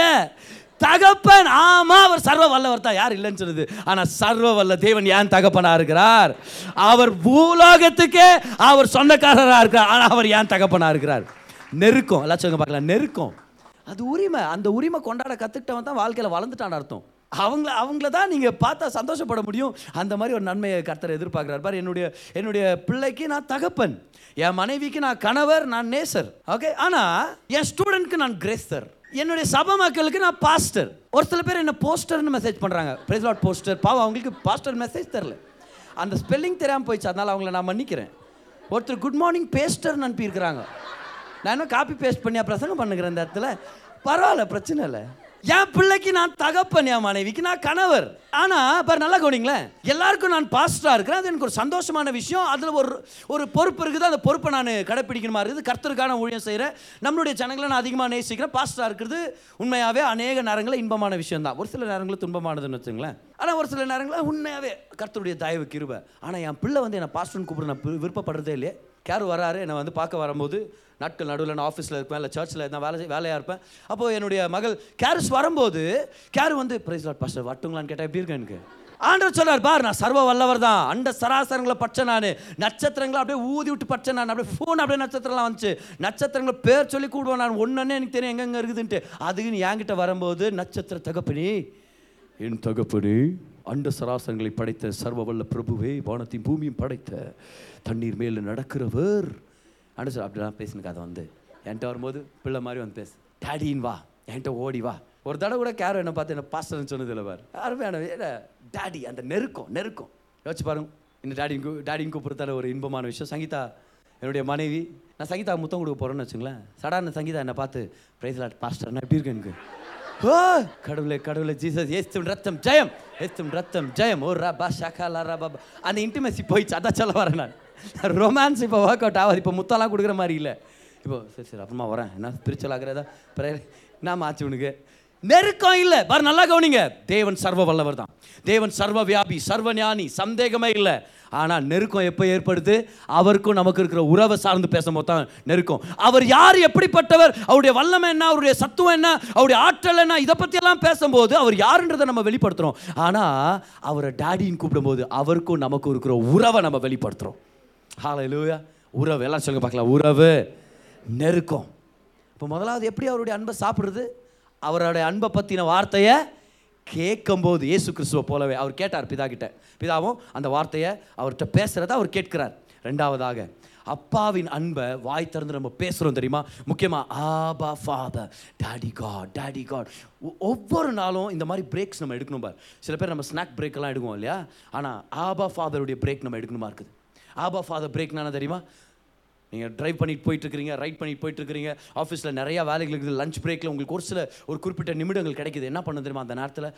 தகப்பன். ஆமா அவர் சர்வ வல்லவர் தான். யார் இல்லைன்னு சொல்லுது. ஆனா சர்வ வல்ல தேவன் ஏன் தகப்பனா இருக்கிறார்? அவர் பூலோகத்துக்கே அவர் சொந்தக்காரராக இருக்கிறார். ஆனால் அவர் ஏன் தகப்பனா இருக்கிறார்? நெருக்கம். எல்லாச்சும் பார்க்கலாம். நெருக்கம். அது உரிமை. அந்த உரிமை கொண்டாட கற்றுக்கிட்டவன் தான் வாழ்க்கையில் வளர்ந்துட்டான் அர்த்தம். அவங்கள அவங்கள தான் நீங்கள் பார்த்தா சந்தோஷப்பட முடியும். அந்த மாதிரி ஒரு நன்மையை கர்த்தரை எதிர்பார்க்குறாரு. பார் என்னுடைய என்னுடைய பிள்ளைக்கு நான் தகப்பன். என் மனைவிக்கு நான் கணவர் நான் நேசர். ஓகே? ஆனால் என் ஸ்டூடெண்ட்க்கு நான் கிரேஸ்தர். என்னுடைய சபை மக்களுக்கு நான் பாஸ்டர். ஒரு சில பேர் என்ன போஸ்டர்னு மெசேஜ் பண்ணுறாங்க பிரைஸ் லாட் போஸ்டர். பாவம் அவங்களுக்கு பாஸ்டர் மெசேஜ் தெரில அந்த ஸ்பெல்லிங் தெரியாமல் போயிடுச்சு. அதனால் அவங்கள நான் மன்னிக்கிறேன். ஒருத்தர் குட் மார்னிங் பேஸ்டர்னு அனுப்பியிருக்கிறாங்க. நான் இன்னும் காப்பி பேஸ்ட் பண்ணி பிரசங்கம் பண்ணுகிறேன் இந்த இடத்துல. பரவாயில்ல பிரச்சனை இல்லை. என் பிள்ளைக்கு நான் தகப்பன் என் மனைவிக்கு நான் கணவர். ஆனால் பாரு நல்லா கவனிங்களேன் எல்லாருக்கும் நான் பாஸ்டராக இருக்கிறேன். அது எனக்கு ஒரு சந்தோஷமான விஷயம். அதில் ஒரு ஒரு பொறுப்பு இருக்குது. அந்த பொறுப்பை நான் கடைப்பிடிக்கணுமா இருக்குது. கர்த்தருக்கான ஊழியம் செய்கிறேன் நம்மளுடைய ஜனங்களை நான் அதிகமாக நேசிக்கிறேன். பாஸ்டராக இருக்கிறது உண்மையாகவே அநேக நேரங்களில் இன்பமான விஷயம் தான். ஒரு சில நேரங்களில் துன்பமானதுன்னு வச்சுங்களேன் ஆனால் ஒரு சில நேரங்களில் உண்மையாகவே கர்த்தருடைய தயவு கிருபை. ஆனால் என் பிள்ளை வந்து என்னை பாஸ்டர்னு கூப்பிட நான் விருப்பப்படுறதே இல்லையே. கேர் வராரு. என்னை வந்து பார்க்க வரும்போது நாட்கள் நடுவில் நான் ஆஃபீஸில் இருப்பேன் இல்லை சர்ச்சில் நான் வேலை வேலையாக இருப்பேன். அப்போது என்னுடைய மகள் கேர்ஸ் வரும்போது கேர் வந்து பிரைஸ் லாட் பாஸ்டர் வட்டுங்களான்னு கேட்டால் எப்படி இருக்கேன் எனக்கு? ஆண்டவர் சொன்னார் பார் நான் சர்வ வல்லவர் தான். அண்ட சராசரங்களை பச்சை நான். நட்சத்திரங்களை அப்படியே ஊதி விட்டு பச்சை நான். அப்படியே ஃபோன் அப்படியே நட்சத்திரம்லாம் வந்துச்சு. நட்சத்திரங்களை பேர் சொல்லி கூடுவேன் நான் ஒன்றுன்னே எனக்கு தெரியும் எங்கெங்கே இருக்குதுன்ட்டு. அதுக்குன்னு என்கிட்ட வரும்போது நட்சத்திர தகப்பனே என் தகப்பனே அண்ட சராசங்களை படைத்த சர்வ வல்ல பிரபுவே வானத்தையும் பூமியும் படைத்த தண்ணீர் மேலே நடக்கிறவர். அண்டு சார் அப்படிலாம் பேசின கதை வந்து. என்கிட்ட வரும்போது பிள்ளை மாதிரி வந்து பேசு. டேடின் வா. என்கிட்ட ஓடி வா. ஒரு தடவை கூட கேரோ என்ன பார்த்து என்ன பாஸ்டர்னு சொன்னது இல்லை பாரு. அருமையான டேடி அந்த நெருக்கம் நெருக்கம். யோசிச்சு பாருங்க. இந்த டேடியும் கூ டேடின் கூப்பிட்றதால ஒரு இன்பமான விஷயம். சங்கீதா என்னுடைய மனைவி. நான் சங்கீதா முத்தம் கொடுக்க போகிறேன்னு வச்சுங்களேன். சடான சங்கீதா என்னை பார்த்து பிரைஸ்லாட் பாஸ்டர் நான் எப்படி இருக்கு எனக்கு? கடவுளே கடவுளே ஜீசஸ் ஏஸ்தும் ரத்தம் ஜெயம். ஏஸ்தும் ரத்தம் ஜெயம். ஓ ரபா ஷகா லா ரபா பா. அந்த இன்டிமேசி போயிடுச்சு அதான் சொல்ல வரேன் நான். ரொமான்ஸ் இப்போ ஒர்க் அவுட் ஆகாது. இப்போ முத்தம்லாம் கொடுக்குற மாதிரி இல்லை. இப்போ சரி சரி அப்புறமா வரேன். என்ன ஸ்பிரிச்சுவல் ஆகிறதா? பிரேயர் நான் மாச்சு உனக்கு? நெருக்கம் இல்லை. பாரு நல்லா கவனிங்க. தேவன் சர்வ வல்லவர் தான். தேவன் சர்வ வியாபி சர்வ ஞானி. சந்தேகமே இல்லை. ஆனால் நெருக்கம் எப்போ ஏற்படுது? அவருக்கும் நமக்கு இருக்கிற உறவை சார்ந்து பேசும்போது தான் நெருக்கம். அவர் யார் எப்படிப்பட்டவர் அவருடைய வல்லமை என்ன அவருடைய சத்துவம் என்ன அவருடைய ஆற்றல் என்ன இதை பற்றியெல்லாம் பேசும்போது அவர் யாருன்றதை நம்ம வெளிப்படுத்துகிறோம் ஆனால் அவரை டேடின்னு கூப்பிடும்போது அவருக்கும் நமக்கும் இருக்கிற உறவை நம்ம வெளிப்படுத்துகிறோம் ஹalleluya உறவு. எல்லாம் சொல்லுங்க பார்க்கலாம். உறவு நெருக்கம். இப்போ முதலாவது எப்படி அவருடைய அன்பை சாப்பிட்றது? அவருடைய அன்பை பற்றின வார்த்தையை கேட்கும்போது இயேசு கிறிஸ்துவை போலவே அவர் கேட்டார் பிதா கிட்ட பிதாவும் அந்த வார்த்தையை அவர்கிட்ட பேசுகிறத அவர் கேட்கிறார். ரெண்டாவதாக அப்பாவின் அன்பை வாய் திறந்து நம்ம பேசுகிறோம் தெரியுமா? முக்கியமாக Abba father daddy God daddy God. ஒவ்வொரு நாளும் இந்த மாதிரி பிரேக்ஸ் நம்ம எடுக்கணும் பார். சில பேர் நம்ம ஸ்நாக் பிரேக்கெல்லாம் எடுக்குவோம் இல்லையா? ஆனால் ஆபா ஃபாதருடைய பிரேக் நம்ம எடுக்கணுமா? இருக்குது. ஆபா ஃபாதர் பிரேக்னா தெரியுமா? நீங்கள் ட்ரைவ் பண்ணிட்டு போயிட்டுருக்கிறீங்க ரைட் பண்ணிட்டு போயிட்டுருக்கிறீங்க ஆஃபீஸில் நிறையா வேலைகள் இருக்குது. லஞ்ச் பிரேக்கில் உங்களுக்கு ஒரு சில ஒரு குறிப்பிட்ட நிமிடங்கள் கிடைக்குது. என்ன பண்ண தெரியுமா அந்த நேரத்தில்?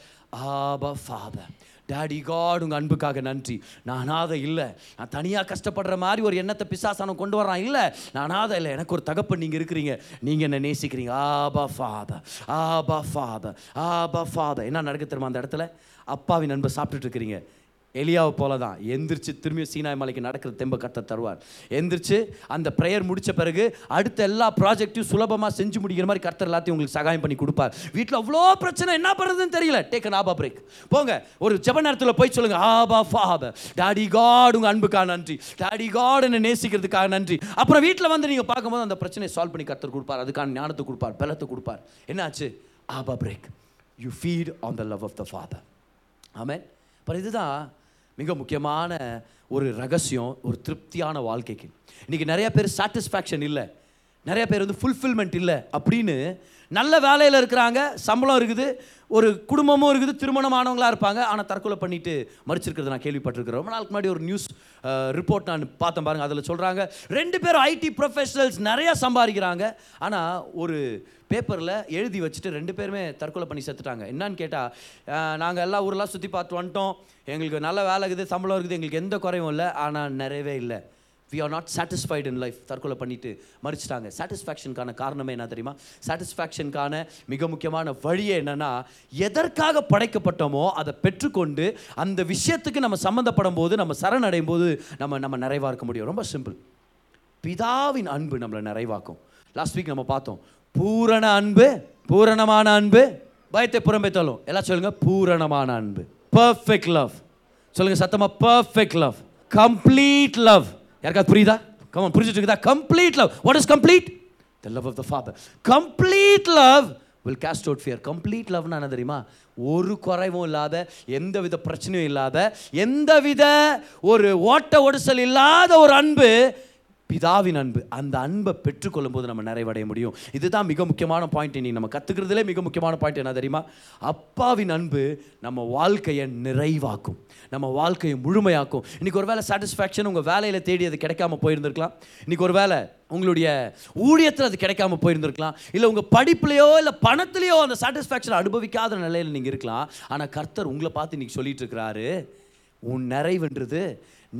ஆபா ஃபாதர் டாடி காட் உங்கள் அன்புக்காக நன்றி. நான் அனாதை இல்லை. நான் தனியாக கஷ்டப்படுற மாதிரி ஒரு எண்ணத்தை பிசாசானம் கொண்டு வரான் இல்லை நான் அனாதை இல்லை. எனக்கு ஒரு தகப்பன் நீங்கள் இருக்கிறீங்க. நீங்கள் என்ன நேசிக்கிறீங்க. Abba father Abba father Abba father. என்ன நடக்க தெரியுமா அந்த இடத்துல? அப்பாவின் அன்பை சாப்பிட்டுட்டு இருக்கிறீங்க. எலியாவை போல தான் எந்திரிச்சு திரும்பி சீனாய் மலைக்கு நடக்கிற தெம்ப கத்த தருவார். எந்திரிச்சு அந்த ப்ரேயர் முடித்த பிறகு அடுத்த எல்லா ப்ராஜெக்ட்டையும் சுலபமாக செஞ்சு முடிக்கிற மாதிரி கர்த்தர் எல்லாத்தையும் உங்களுக்கு சகாயம் பண்ணி கொடுப்பார். வீட்டில் அவ்வளோ பிரச்சனை என்ன பண்ணுறதுன்னு தெரியல. டேக் அன் ஆபா பிரேக் போங்க. ஒரு ஜப நேரத்தில் போய் சொல்லுங்க. ஆபா ஃபாப டாடி காட் உங்கள் அன்புக்காக நன்றி. டாடி காட் என்னை நேசிக்கிறதுக்காக நன்றி. அப்புறம் வீட்டில் வந்து நீங்கள் பார்க்கும்போது அந்த பிரச்சனையை சால்வ் பண்ணி கர்த்தர் கொடுப்பார். அதுக்கான ஞானத்தை கொடுப்பார் பலத்தை கொடுப்பார். என்னாச்சு? Abba break you feed on the love of the father amen அப்புறம் இதுதான் மிக முக்கியமான ஒரு ரகசியம் ஒரு திருப்தியான வாழ்க்கைக்கு. இன்றைக்கி நிறைய பேர் சாட்டிஸ்ஃபேக்ஷன் இல்லை. நிறையா பேர் வந்து ஃபுல்ஃபில்மெண்ட் இல்லை அப்படின்னு நல்ல வேலையில் இருக்கிறாங்க சம்பளம் இருக்குது ஒரு குடும்பமும் இருக்குது திருமணமானவங்களாக இருப்பாங்க. ஆனால் தற்கொலை பண்ணிட்டு மறிச்சிருக்கிறது நான் கேள்விப்பட்டிருக்கிறேன். ரொம்ப நாளுக்கு முன்னாடி ஒரு நியூஸ் ரிப்போர்ட் நான் பார்த்தேன் பாருங்கள் அதில் சொல்கிறாங்க ரெண்டு பேரும் ஐடி ப்ரொஃபஷனல்ஸ் நிறையா சம்பாதிக்கிறாங்க. ஆனால் ஒரு பேப்பரில் எழுதி வச்சுட்டு ரெண்டு பேருமே தற்கொலை பண்ணி செத்துட்டாங்க. என்னான்னு கேட்டால் நாங்கள் எல்லா ஊரெலாம் சுற்றி பார்த்து வந்துட்டோம். எங்களுக்கு நல்ல வேலை இருக்குது சம்பளம் இருக்குது எங்களுக்கு எந்த குறையும் இல்லை. ஆனால் நிறையவே இல்லை. We are not satisfied in life தற்கொலை பண்ணிட்டு மறிச்சிட்டாங்க. சாட்டிஸ்ஃபேக்ஷனுக்கான காரணமே என்ன தெரியுமா? சாட்டிஸ்ஃபேக்ஷனுக்கான மிக முக்கியமான வழியே என்னன்னா எதற்காக படைக்கப்பட்டோமோ அதை பெற்றுக்கொண்டு அந்த விஷயத்துக்கு நம்ம சம்மந்தப்படும் போது நம்ம சரணடையும் போது நம்ம நம்ம நிறைவாக இருக்க முடியும். ரொம்ப சிம்பிள் பிதாவின் அன்பு நம்மளை நிறைவாக்கும். லாஸ்ட் வீக் நம்ம பார்த்தோம். பூரண அன்பு பூரணமான அன்பு பயத்தை புறம்பே தள்ளும் எல்லாம் சொல்லுங்கள் பூரணமான அன்பு. பர்ஃபெக்ட் லவ் சொல்லுங்கள் சத்தமாக பர்ஃபெக்ட் லவ் கம்ப்ளீட் லவ் யாருக்காவது புரியுதா? கமன் புரிஞ்சுட்டு இருக்குதா? Complete love what is complete the love of the father complete love will cast out fear complete லவ்னா என்ன தெரியுமா? ஒரு குறைவும் இல்லாத எந்த வித பிரச்சனையும் இல்லாத எந்த வித ஒரு ஓட்ட ஒடுசல் இல்லாத ஒரு அன்பு பிதாவின் அன்பு அந்த அன்பை பெற்றுக்கொள்ளும் போது நம்ம நிறைவடைய முடியும். இதுதான் மிக முக்கியமான பாயிண்ட் இன்னைக்கு நம்ம கற்றுக்கிறதுலே மிக முக்கியமான பாயிண்ட் என்ன தெரியுமா? அப்பாவின் அன்பு நம்ம வாழ்க்கையை நிறைவாக்கும். நம்ம வாழ்க்கையை முழுமையாக்கும். இன்றைக்கி ஒரு வேலை சாட்டிஸ்ஃபேக்ஷன் உங்கள் வேலையில் தேடி அது கிடைக்காம போயிருந்திருக்கலாம். இன்றைக்கி ஒரு வேளை உங்களுடைய ஊழியத்தில் அது கிடைக்காம போயிருந்திருக்கலாம். இல்லை உங்கள் படிப்புலையோ இல்லை பணத்துலையோ அந்த சாட்டிஸ்ஃபேக்ஷன் அனுபவிக்காத நிலையில் நீங்கள் இருக்கலாம். ஆனால் கர்த்தர் உங்களை பார்த்து இன்றைக்கி சொல்லிட்டு இருக்கிறாரு. உன் நிறைவுன்றது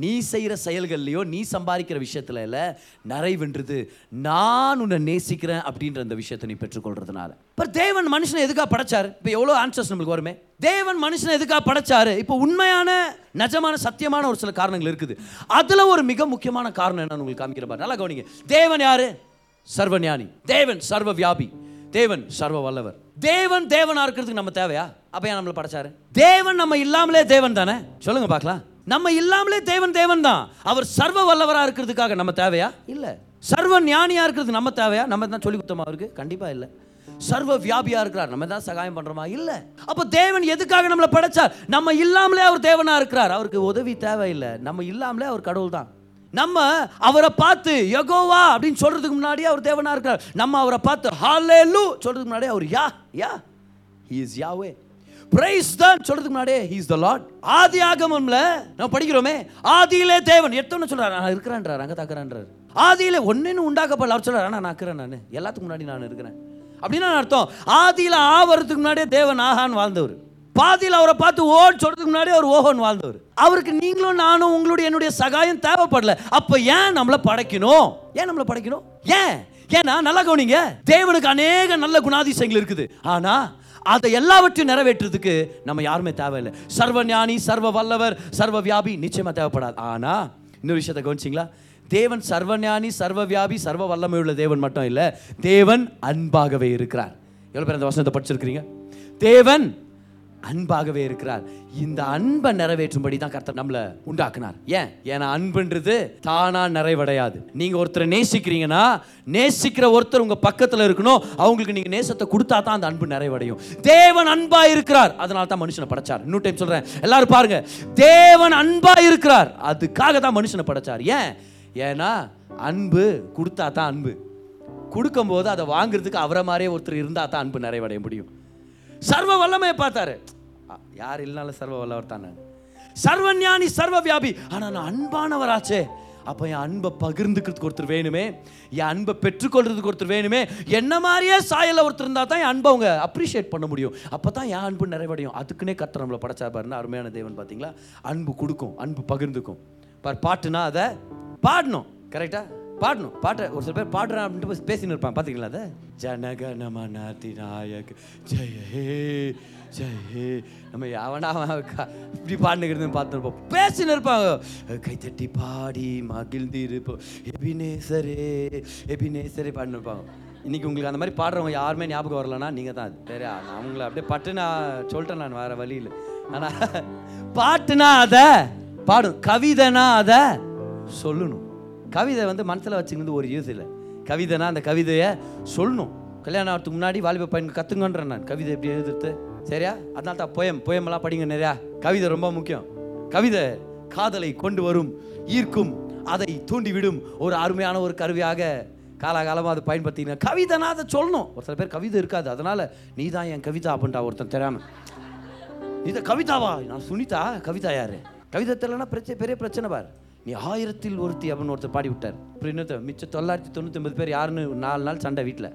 நீ செய்கிற செயல்கள்லையோ நீ சம்பாதிக்கிற விஷயத்துல இல்லை நிறைவென்றது நான் உன்னை நேசிக்கிறேன் அப்படின்ற அந்த விஷயத்தை நீ பெற்றுக்கொள்றதுனால. இப்போ தேவன் மனுஷனை எதுக்காக படைச்சாரு? இப்போ எவ்வளோ ஆன்சர்ஸ் நம்மளுக்கு வருமே? தேவன் மனுஷனை எதுக்காக படைச்சாரு? இப்போ உண்மையான நிஜமான சத்தியமான ஒரு சில காரணங்கள் இருக்குது. அதில் ஒரு மிக முக்கியமான காரணம் என்னன்னு உங்களுக்கு காமிக்கிற பாரு. நல்லா கவனிங்க. தேவன் யாரு? சர்வஞானி. தேவன் சர்வ வியாபி தேவன் சர்வ வல்லவர் தேவன் தேவனாக இருக்கிறதுக்கு நம்ம தேவையா? அப்போ ஏன் நம்மளை படைச்சாரு? தேவன் நம்ம இல்லாமலே தேவன் தானே? சொல்லுங்க பார்க்கலாம். நம்ம இல்லாமலே தேவன் தேவன் தான் அவர் சர்வ வல்லவரா இருக்கிறதுக்காக நம்ம தேவையா? இல்ல. சர்வ ஞானியா இருக்கிறது நம்ம தேவையா? நம்ம தான் சொல்லி கொடுத்தோமா அவருக்கு கண்டிப்பா இல்ல. சர்வ வியாபியா இருக்கிறார். நம்ம தான் சகாயம் பண்றோமா? இல்ல. அப்ப தேவன் எதுக்காக நம்மளை படைச்சார்? நம்ம இல்லாமலே அவர் தேவனா இருக்கிறார். அவருக்கு உதவி தேவையில்லை. நம்ம இல்லாமலே அவர் கடவுள் தான் நம்ம அவரை பார்த்து யகோவா அப்படின்னு சொல்றதுக்கு முன்னாடியே அவர் தேவனா இருக்கிறார். நம்ம அவரை பார்த்து ஹalleluya சொல்றதுக்கு முன்னாடியே அவர் யா யா. He is யாவே பிரைஸ் தான் சொல்றதுக்கு முன்னாடியே இஸ் த லாட் ஆதி ஆகமம்ல நம்ம படிக்கிறோமே ஆதியிலே தேவன். எத்தனை சொல்றாரு நான் இருக்கிறேன்றார் அங்கே தாக்குறான்றார். ஆதியிலே ஒன்னேன்னு உண்டாக்கப்படல அவர் சொல்றாரு ஆனால் நான் இருக்கிறேன் நான். எல்லாத்துக்கும் முன்னாடி நான் இருக்கிறேன். அப்படின்னா அர்த்தம். ஆதியில ஆவறதுக்கு முன்னாடியே தேவன் ஆகான்னு வாழ்ந்தவர். பாதியில் அவரை பார்த்து ஓன் சொல்றதுக்கு முன்னாடி அவர் ஓஹோன் வாழ்ந்தவர். அவருக்கு நீங்களும் நானும் உங்களுடைய என்னுடைய சகாயம் தேவைப்படல. அப்ப ஏன் நம்மளை படைக்கணும்? ஏன் நம்மளை படைக்கணும்? ஏன்? ஏன்னா நல்லா கவனிங்க தேவனுக்கு அநேக நல்ல குணாதிசயங்கள் இருக்குது. ஆனா அதை எல்லாவற்றையும் நிறைவேற்றுறதுக்கு நம்ம யாருமே தேவையில்லை. சர்வ ஞானி சர்வ வல்லவர் சர்வ வியாபி நிச்சயமாக தேவைப்படாது. ஆனால் இன்னொரு விஷயத்தை கவனிச்சிங்களா? தேவன் சர்வஞானி சர்வ வியாபி சர்வ வல்லமை உள்ள தேவன் மட்டும் இல்லை தேவன் அன்பாகவே இருக்கிறார். எவ்வளோ பேர் அந்த வசனத்தை படிச்சிருக்கிறீங்க? தேவன் அன்பாகவே இருக்கிறார். இந்த அன்பை நிறைவேற்றும்படி தான் கர்த்தர் நம்மளை உண்டாக்குனார். ஏன்? ஏன்னா அன்புன்றது தானா நிறைவடையாது. நீங்க ஒருத்தரை நேசிக்கிறீங்கன்னா நேசிக்கிற ஒருத்தர் உங்க பக்கத்துல இருக்கணும். அவங்களுக்கு நீங்க நேசத்தை கொடுத்தா தான் அந்த அன்பு நிறைவடையும். தேவன் அன்பா இருக்கிறார். அதனால தான் மனுஷனை படைச்சார். இன்னும் டைம் சொல்றேன். எல்லாரும் பாருங்க. தேவன் அன்பா இருக்கிறார். அதுக்காக தான் மனுஷனை படைச்சார். ஏன்? ஏன்னா அன்பு கொடுத்தா தான் அன்பு. கொடுக்கும்போது அதை வாங்குறதுக்கு அவரை மாதிரியே ஒருத்தர் இருந்தால் தான் அன்பு நிறைவடைய முடியும். சர்வ வல்லமையை பார்த்தாரு. யார் இல்லைனாலும் சர்வ வல்லவர் தானே. சர்வ ஞானி சர்வ வியாபி ஆனால் நான் அன்பானவராச்சே. அப்போ என் அன்பை பகிர்ந்துக்கிறதுக்கு ஒருத்தர் வேணுமே. என் அன்பை பெற்றுக்கொள்றதுக்கு ஒருத்தர் வேணுமே. என்ன மாதிரியே சாயலில் ஒருத்தர் இருந்தால் தான் என் அன்பை அவங்க அப்ரிஷியேட் பண்ண முடியும். அப்போ தான் என் அன்பு நிறைவடையும். அதுக்குன்னே கர்த்தர் நம்மளை படைச்சா பாருன்னா அருமையான தேவன் பார்த்தீங்களா அன்பு கொடுக்கும் அன்பு பகிர்ந்துக்கும். பார் பாட்டுனா அதை பாடணும். கரெக்டாக பாடணும். பாட்டை ஒரு சில பேர் பாடுறேன் அப்படின்ட்டு பேசின்னு இருப்பான் பார்த்தீங்களா அதை? ஜனகணமனாதி நாயக் ஜெய ஜெய நம்ம அவனா அவன் இப்படி பாடுனுங்கிறது பார்த்துருப்போம். பேசின்னு இருப்பாங்க கைத்தட்டி பாடி மகிழ்ந்து இருப்போம் எபினேசரே எபினேசரே பாடின்னு இருப்பாங்க இன்னைக்கு உங்களுக்கு அந்த மாதிரி பாடுறவங்க யாருமே ஞாபகம் வரலன்னா நீங்கள் தான். தெரியா சரி நான் அவங்கள அப்படியே பட்டு நான் சொல்லிட்டேன் நான் வேற வழியில் ஆனால் பாட்டுனா அதை பாடும். கவிதைனா அதை சொல்லணும். கவிதை வந்து மனசில் வச்சுக்கிறது ஒரு யூஸ் இல்லை. கவிதைனா அந்த கவிதையை சொல்லணும். கல்யாணம் ஆகிறதுக்கு முன்னாடி வாலிப பையன் கற்றுங்கன்றேன் நான். கவிதை எப்படி எழுதுறது? சரியா? அதனால தான் போயம் போயமெல்லாம் படிங்க நிறையா. கவிதை ரொம்ப முக்கியம். கவிதை காதலை கொண்டு வரும் ஈர்க்கும் அதை தூண்டிவிடும் ஒரு அருமையான ஒரு கருவியாக காலாகாலமாக அதை பயன்படுத்திங்க கவிதைனா அதை சொல்லணும். ஒரு சில பேர் கவிதை இருக்காது. அதனால் நீ தான் என் கவிதா அப்படின்ட்டா ஒருத்தன் தெரியாமல் இது கவிதாவா? நான் சுனிதா. கவிதா யாரு? கவிதை தெரியலனா பிரச்சனை பெரிய பிரச்சனை பார். நீ ஆயிரத்தில் ஒருத்தி அப்படின்னு ஒருத்தர் பாடி விட்டார் அப்புறம் இன்னொருத்தர் மிச்சம் தொள்ளாயிரத்தி தொண்ணூற்றி ஒன்பது பேர் யாருன்னு? நாலு நாள் சண்டை வீட்டில்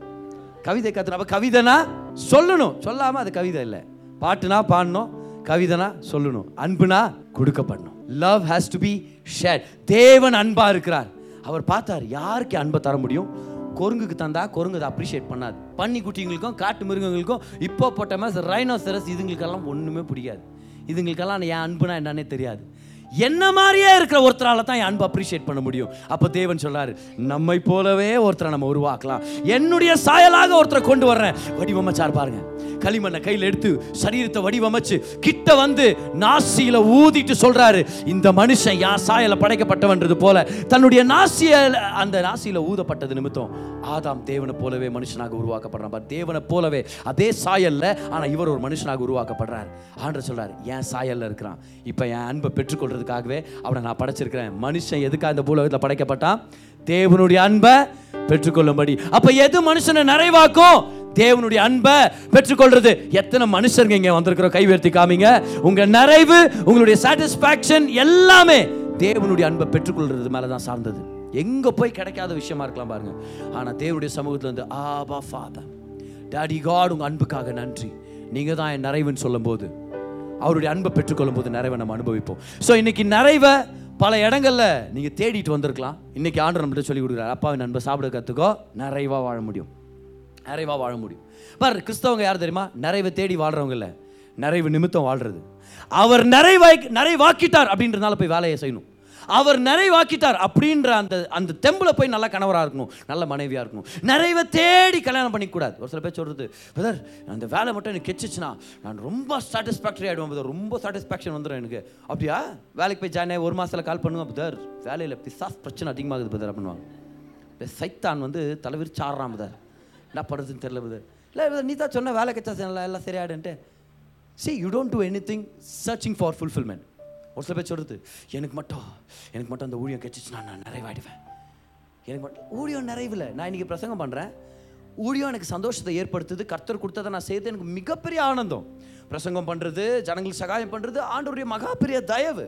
கவிதை கத்துனா கவிதைனா சொல்லணும். சொல்லாம அது கவிதை இல்லை. பாட்டுனா பாடணும். கவிதைனா சொல்லணும். அன்புனா கொடுக்கப்படணும். Love has to be share தேவன் அன்பா இருக்கிறார். அவர் பார்த்தார் யாருக்கு அன்பை தர முடியும்? குரங்குக்கு தந்தா குரங்கு அதை அப்ரிஷியேட் பண்ணாது. பன்னி குட்டிங்களுக்கும் காட்டு மிருகங்களுக்கும் இப்போ போட்ட மாதிரி ரைனோசரஸ் இதுங்களுக்கெல்லாம் ஒன்றுமே பிடிக்காது. இதுங்களுக்கெல்லாம் என் அன்புனா என்னன்னே தெரியாது. என்ன மாதிரியே இருக்கிற ஒருத்தரால தான் என் அன்பு அப்ரிஷியேட் பண்ண முடியும். அப்போ தேவன் சொல்றாரு நம்மை போலவே ஒருத்தரை நம்ம உருவாக்கலாம். என்னுடைய சாயலாக ஒருத்தரை கொண்டு வர்றேன். வடிவமைச்சார் பாருங்க. களிமண்ணை கையில் எடுத்து சரீரத்தை வடிவமைச்சு கிட்ட வந்து நாசியில ஊதிட்டு சொல்றாரு இந்த மனுஷன் யார் சாயல படைக்கப்பட்டவன்றது போல தன்னுடைய நாசிய அந்த நாசியில ஊதப்பட்டது நிமித்தம் ஆதாம் தேவனை போலவே மனுஷனாக உருவாக்கப்படுறான் பார், தேவனை போலவே அதே சாயல்ல ஆனா இவர் ஒரு மனுஷனாக உருவாக்கப்படுறார். ஆண்டு சொல்றாரு என் சாயல்ல இருக்கிறான்? இப்போ என் அன்பை பெற்றுக்கொள்றதுக்காகவே அவனை நான் படைச்சிருக்கிறேன். மனுஷன் எதுக்காக இந்த பூலோகத்தில் படைக்கப்பட்டான்? தேவனுடைய அன்பை பெற்றுக்கொள்ளும்படி. அப்போ எது மனுஷனை நிறைவாக்கும்? தேவனுடைய அன்பை பெற்றுக்கொள்றது. எத்தனை மனுஷருங்க இங்கே வந்திருக்கிறோம்? கைவேர்த்தி காமிங்க. உங்க நிறைவு உங்களுடைய சாட்டிஸ்ஃபேக்ஷன் எல்லாமே தேவனுடைய அன்பை பெற்றுக்கொள்றது மேலே தான் சார்ந்தது. எங்க போய் கிடைக்காத விஷயமா இருக்கலாம் பாருங்க. ஆனா தேவனுடைய சமூகத்துல வந்து ஆபா ஃபாதர் டாடி காட் உங்க அன்புக்காக நன்றி. நீங்கள் தான் என் நிறைவுன்னு சொல்லும்போது அவருடைய அன்பை பெற்றுக்கொள்ளும் போது நிறைவை நம்ம அனுபவிப்போம். ஸோ இன்னைக்கு நிறைவை பல இடங்களில் நீங்கள் தேடிட்டு வந்திருக்கலாம். இன்னைக்கு ஆண்டு நம்மகிட்ட சொல்லி கொடுக்குறாரு அப்பாவின் அன்பை சாப்பிட கற்றுக்கோ நிறைவாக வாழ முடியும். நிறைவாக வாழ முடியும். பாரு கிறிஸ்தவங்க யார் தெரியுமா? நிறைவை தேடி வாழ்கிறவங்க இல்லை. நிறைவு நிமித்தம் வாழ்கிறது அவர் நிறைவாய் நிறைவாக்கிட்டார் அப்படின்றதுனால போய் வேலையை செய்யணும். அவர் நிறைவாக்கிட்டார் அப்படின்ற அந்த அந்த தெம்புல போய் நல்ல கணவராக இருக்கணும் நல்ல மனைவியாக இருக்கணும். நிறைவை தேடி கல்யாணம் பண்ணிக்கூடாது. ஒரு சில பேர் சொல்கிறது பிரதர் அந்த வேலை மட்டும் எனக்கு கெச்சிச்சுன்னா நான் ரொம்ப சாட்டிஸ்ஃபேக்டரி ஆகிடுவேன் பிரதர் ரொம்ப சாட்டிஸ்ஃபேக்ஷன் வந்துடும் எனக்கு. அப்படியா? வேலைக்கு போய் ஜாயின் ஆகி ஒரு மாதத்தில் கால் பண்ணுவேன் பிரதர் வேலையில் பிசாஸ் பிரச்சனை அதிகமாகுது பிரதர் பண்ணுவாங்க சைத்தான் வந்து தலைவிரிச்சு ஆடுறான் பிரதர் என்ன பண்ணுறதுன்னு தெரியல பிரதர் இல்லை நீ தான் சொன்ன வேலை கெச்சா எல்லாம் எல்லாம் சரியாடுன்ட்டு see you don't do anything searching for fulfilment ஒரு சில பேர் சொல்கிறது எனக்கு மட்டும் எனக்கு மட்டும் அந்த ஊழியம் கிடச்சிச்சுன்னா நான் நிறைவாயிடுவேன். எனக்கு மட்டும் ஊழியம் நிறைவில் நான் இன்றைக்கி பிரசங்கம் பண்ணுறேன் ஊழியம் எனக்கு சந்தோஷத்தை ஏற்படுத்துது. கர்த்தர் கொடுத்ததை நான் செய்து எனக்கு மிகப்பெரிய ஆனந்தம். பிரசங்கம் பண்ணுறது ஜனங்களுக்கு சகாயம் பண்ணுறது ஆண்டோருடைய மகாபெரிய தயவு.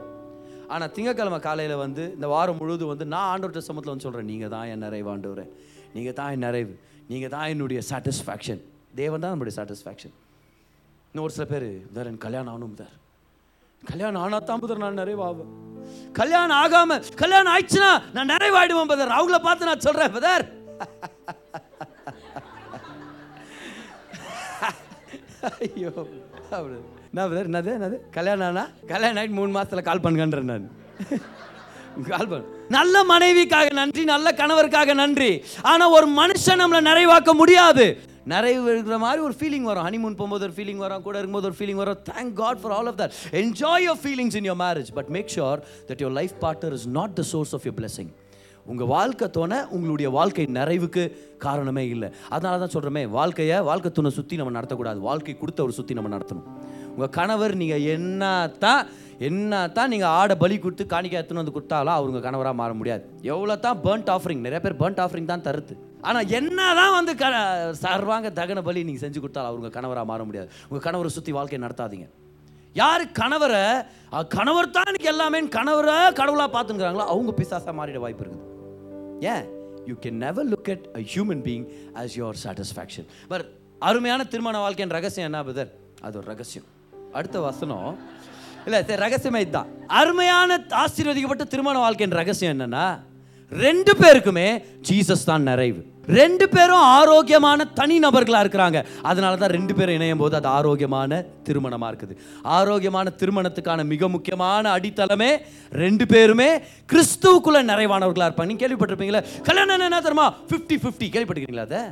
ஆனால் திங்கக்கிழமை காலையில் வந்து இந்த வாரம் முழுவதும் வந்து நான் ஆண்டவர்கிட்ட சமத்தில் வந்து சொல்கிறேன் நீங்கள் தான் என் நிறைவு நீங்கள் தான் என் நிறைவு. நீங்கள் தான் என்னுடைய சாட்டிஸ்ஃபேக்ஷன் தேவன் தான் நம்முடைய சாட்டிஸ்ஃபேக்ஷன் இன்னும் ஒரு சில பேர் தர் என் கல்யாணம் ஆகணும் சார் கல்யாணம் ஆனா தான் புதர் நான் நிறைவாவேன். கல்யாணம் ஆகாம கல்யாணம் ஆயிடுச்சுன்னா நான் நிறைவாயிடுவேன் பதர் அவங்கள பார்த்து நான் சொல்றேன் பதர் ஐயோ அப்படி. என்ன பதர் என்னது என்னது? கல்யாணம் ஆனா கல்யாணம் ஆகிட்டு மூணு மாசத்துல கால் பண்ணுங்கன்றேன் நான். கால் பண்ண. நல்ல மனைவிக்காக நன்றி நல்ல கணவருக்காக நன்றி. ஆனா ஒரு மனுஷன் நம்மளை நிறைவாக்க முடியாது. நிறைவு இருக்கிற மாதிரி ஒரு ஃபீலிங் வரும். ஹனிமூன் போகும்போது ஒரு ஃபீலிங் வரும் கூட இருக்கும்போது ஒரு ஃபீலிங் வரும். Thank God for all of that enjoy your feelings in your marriage but make sure that your life partner is not the source of your blessing உங்கள் வாழ்க்கை துணை உங்களுடைய வாழ்க்கை நிறைவுக்கு காரணமே இல்லை. அதனால தான் சொல்கிறோமே வாழ்க்கையை வாழ்க்கை துணை சுற்றி நம்ம நடத்தக்கூடாது. வாழ்க்கை கொடுத்த ஒரு சுற்றி நம்ம நடத்தணும். உங்கள் கணவர் நீங்கள் என்ன தான் என்ன தான் நீங்கள் ஆடை பலி கொடுத்து காணிக்கை எடுத்துன்னு வந்து கொடுத்தாலும் அவர் உங்கள் கணவராக மாற முடியாது. எவ்வளோ தான் பேர்ன்ட் ஆஃபரிங் நிறைய பேர் பேர்ன்ட் ஆஃபரிங் தான் தருது. ஆனால் என்ன தான் வந்து க சர்வாங்க தகன பலி நீங்கள் செஞ்சு கொடுத்தாலும் அவர் உங்கள் கணவராக மாற முடியாது. உங்கள் கணவரை சுற்றி வாழ்க்கையை நடத்தாதீங்க. யார் கணவரை கணவர் தான் எனக்கு எல்லாமே கணவரை கடவுளாக பார்த்துங்கிறாங்களோ அவங்க பிசாசாக மாறிட வாய்ப்பு இருக்குது. ஏன்? You can never look at a human being as your satisfaction but அருமையான திருமண வாழ்க்கையின் ரகசியம் என்ன பிரதர் அது ஒரு ரகசியம். அடுத்த வசனம். இல்லை சரி ரகசியமே இதுதான். அருமையான ஆசீர்வதிக்கப்பட்ட திருமண வாழ்க்கையின் ரகசியம் என்னென்னா ரெண்டு பேருக்குமே ஜீசஸ் தான் நிறைவு. ரெண்டு பேரும் ஆரோக்கியமான தனி நபர்களாக இருக்கிறாங்க. அதனால தான் ரெண்டு பேரும் இணையும் போது அது ஆரோக்கியமான திருமணமாக இருக்குது. ஆரோக்கியமான திருமணத்துக்கான மிக முக்கியமான அடித்தளமே ரெண்டு பேருமே கிறிஸ்துவுக்குள்ள நிறைவானவர்களாக இருப்பாங்க. நீங்கள் கேள்விப்பட்டிருப்பீங்களா? கல்யாணம் என்ன தெரியுமா? ஃபிஃப்டி ஃபிஃப்டி கேள்விப்பட்டிருக்கீங்களா அதை?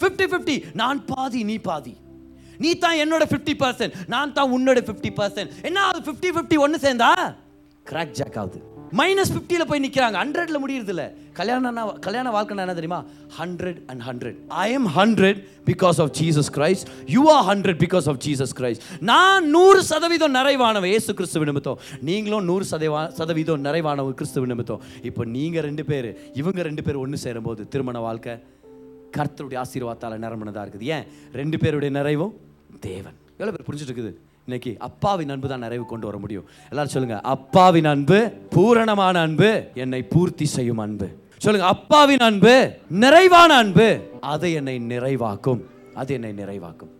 ஃபிஃப்டி ஃபிஃப்டி நான் பாதி நீ பாதி. நீ தான் என்னோட ஃபிஃப்டி பர்சன்ட் நான் தான் உன்னோட ஃபிஃப்டி பர்சன்ட் என்ன ஆகுது? ஃபிஃப்டி ஃபிஃப்டி ஒன்று சேர்ந்தா? கிராக் ஜாக் ஆகுது. மைனஸ் ஃபிஃப்டியில் போய் நிற்கிறாங்க ஹண்ட்ரட்ல முடியுறது கல்யாணம்னா கல்யாண வாழ்க்கை என்ன தெரியுமா? Hundred and hundred I am hundred because of Jesus Christ you are hundred because of Jesus Christ நான் நூறு சதவீதம் நிறைவானவ இயேசு கிறிஸ்துவ நிமித்தம். நீங்களும் நூறு சதவா சதவீதம் நிறைவானவ கிறிஸ்துவ நிமித்தம். இப்போ நீங்கள் ரெண்டு பேர் இவங்க ரெண்டு பேர் ஒன்று சேரும்போது திருமண வாழ்க்கை கர்த்தருடைய ஆசீர்வாதத்தால் நிரம்பினதாக இருக்குது. ஏன்? ரெண்டு பேருடைய நிறைவும் தேவன். எவ்வளோ பேர் புரிஞ்சுட்டு இருக்குது? இன்னைக்கு அப்பாவின் அன்பு தான் நிறைவு கொண்டு வர முடியும். எல்லாரும் சொல்லுங்க அப்பாவின் அன்பு பூரணமான அன்பு என்னை பூர்த்தி செய்யும் அன்பு. சொல்லுங்க அப்பாவின் அன்பு நிறைவான அன்பு அது என்னை நிறைவாக்கும். அது என்னை நிறைவாக்கும்.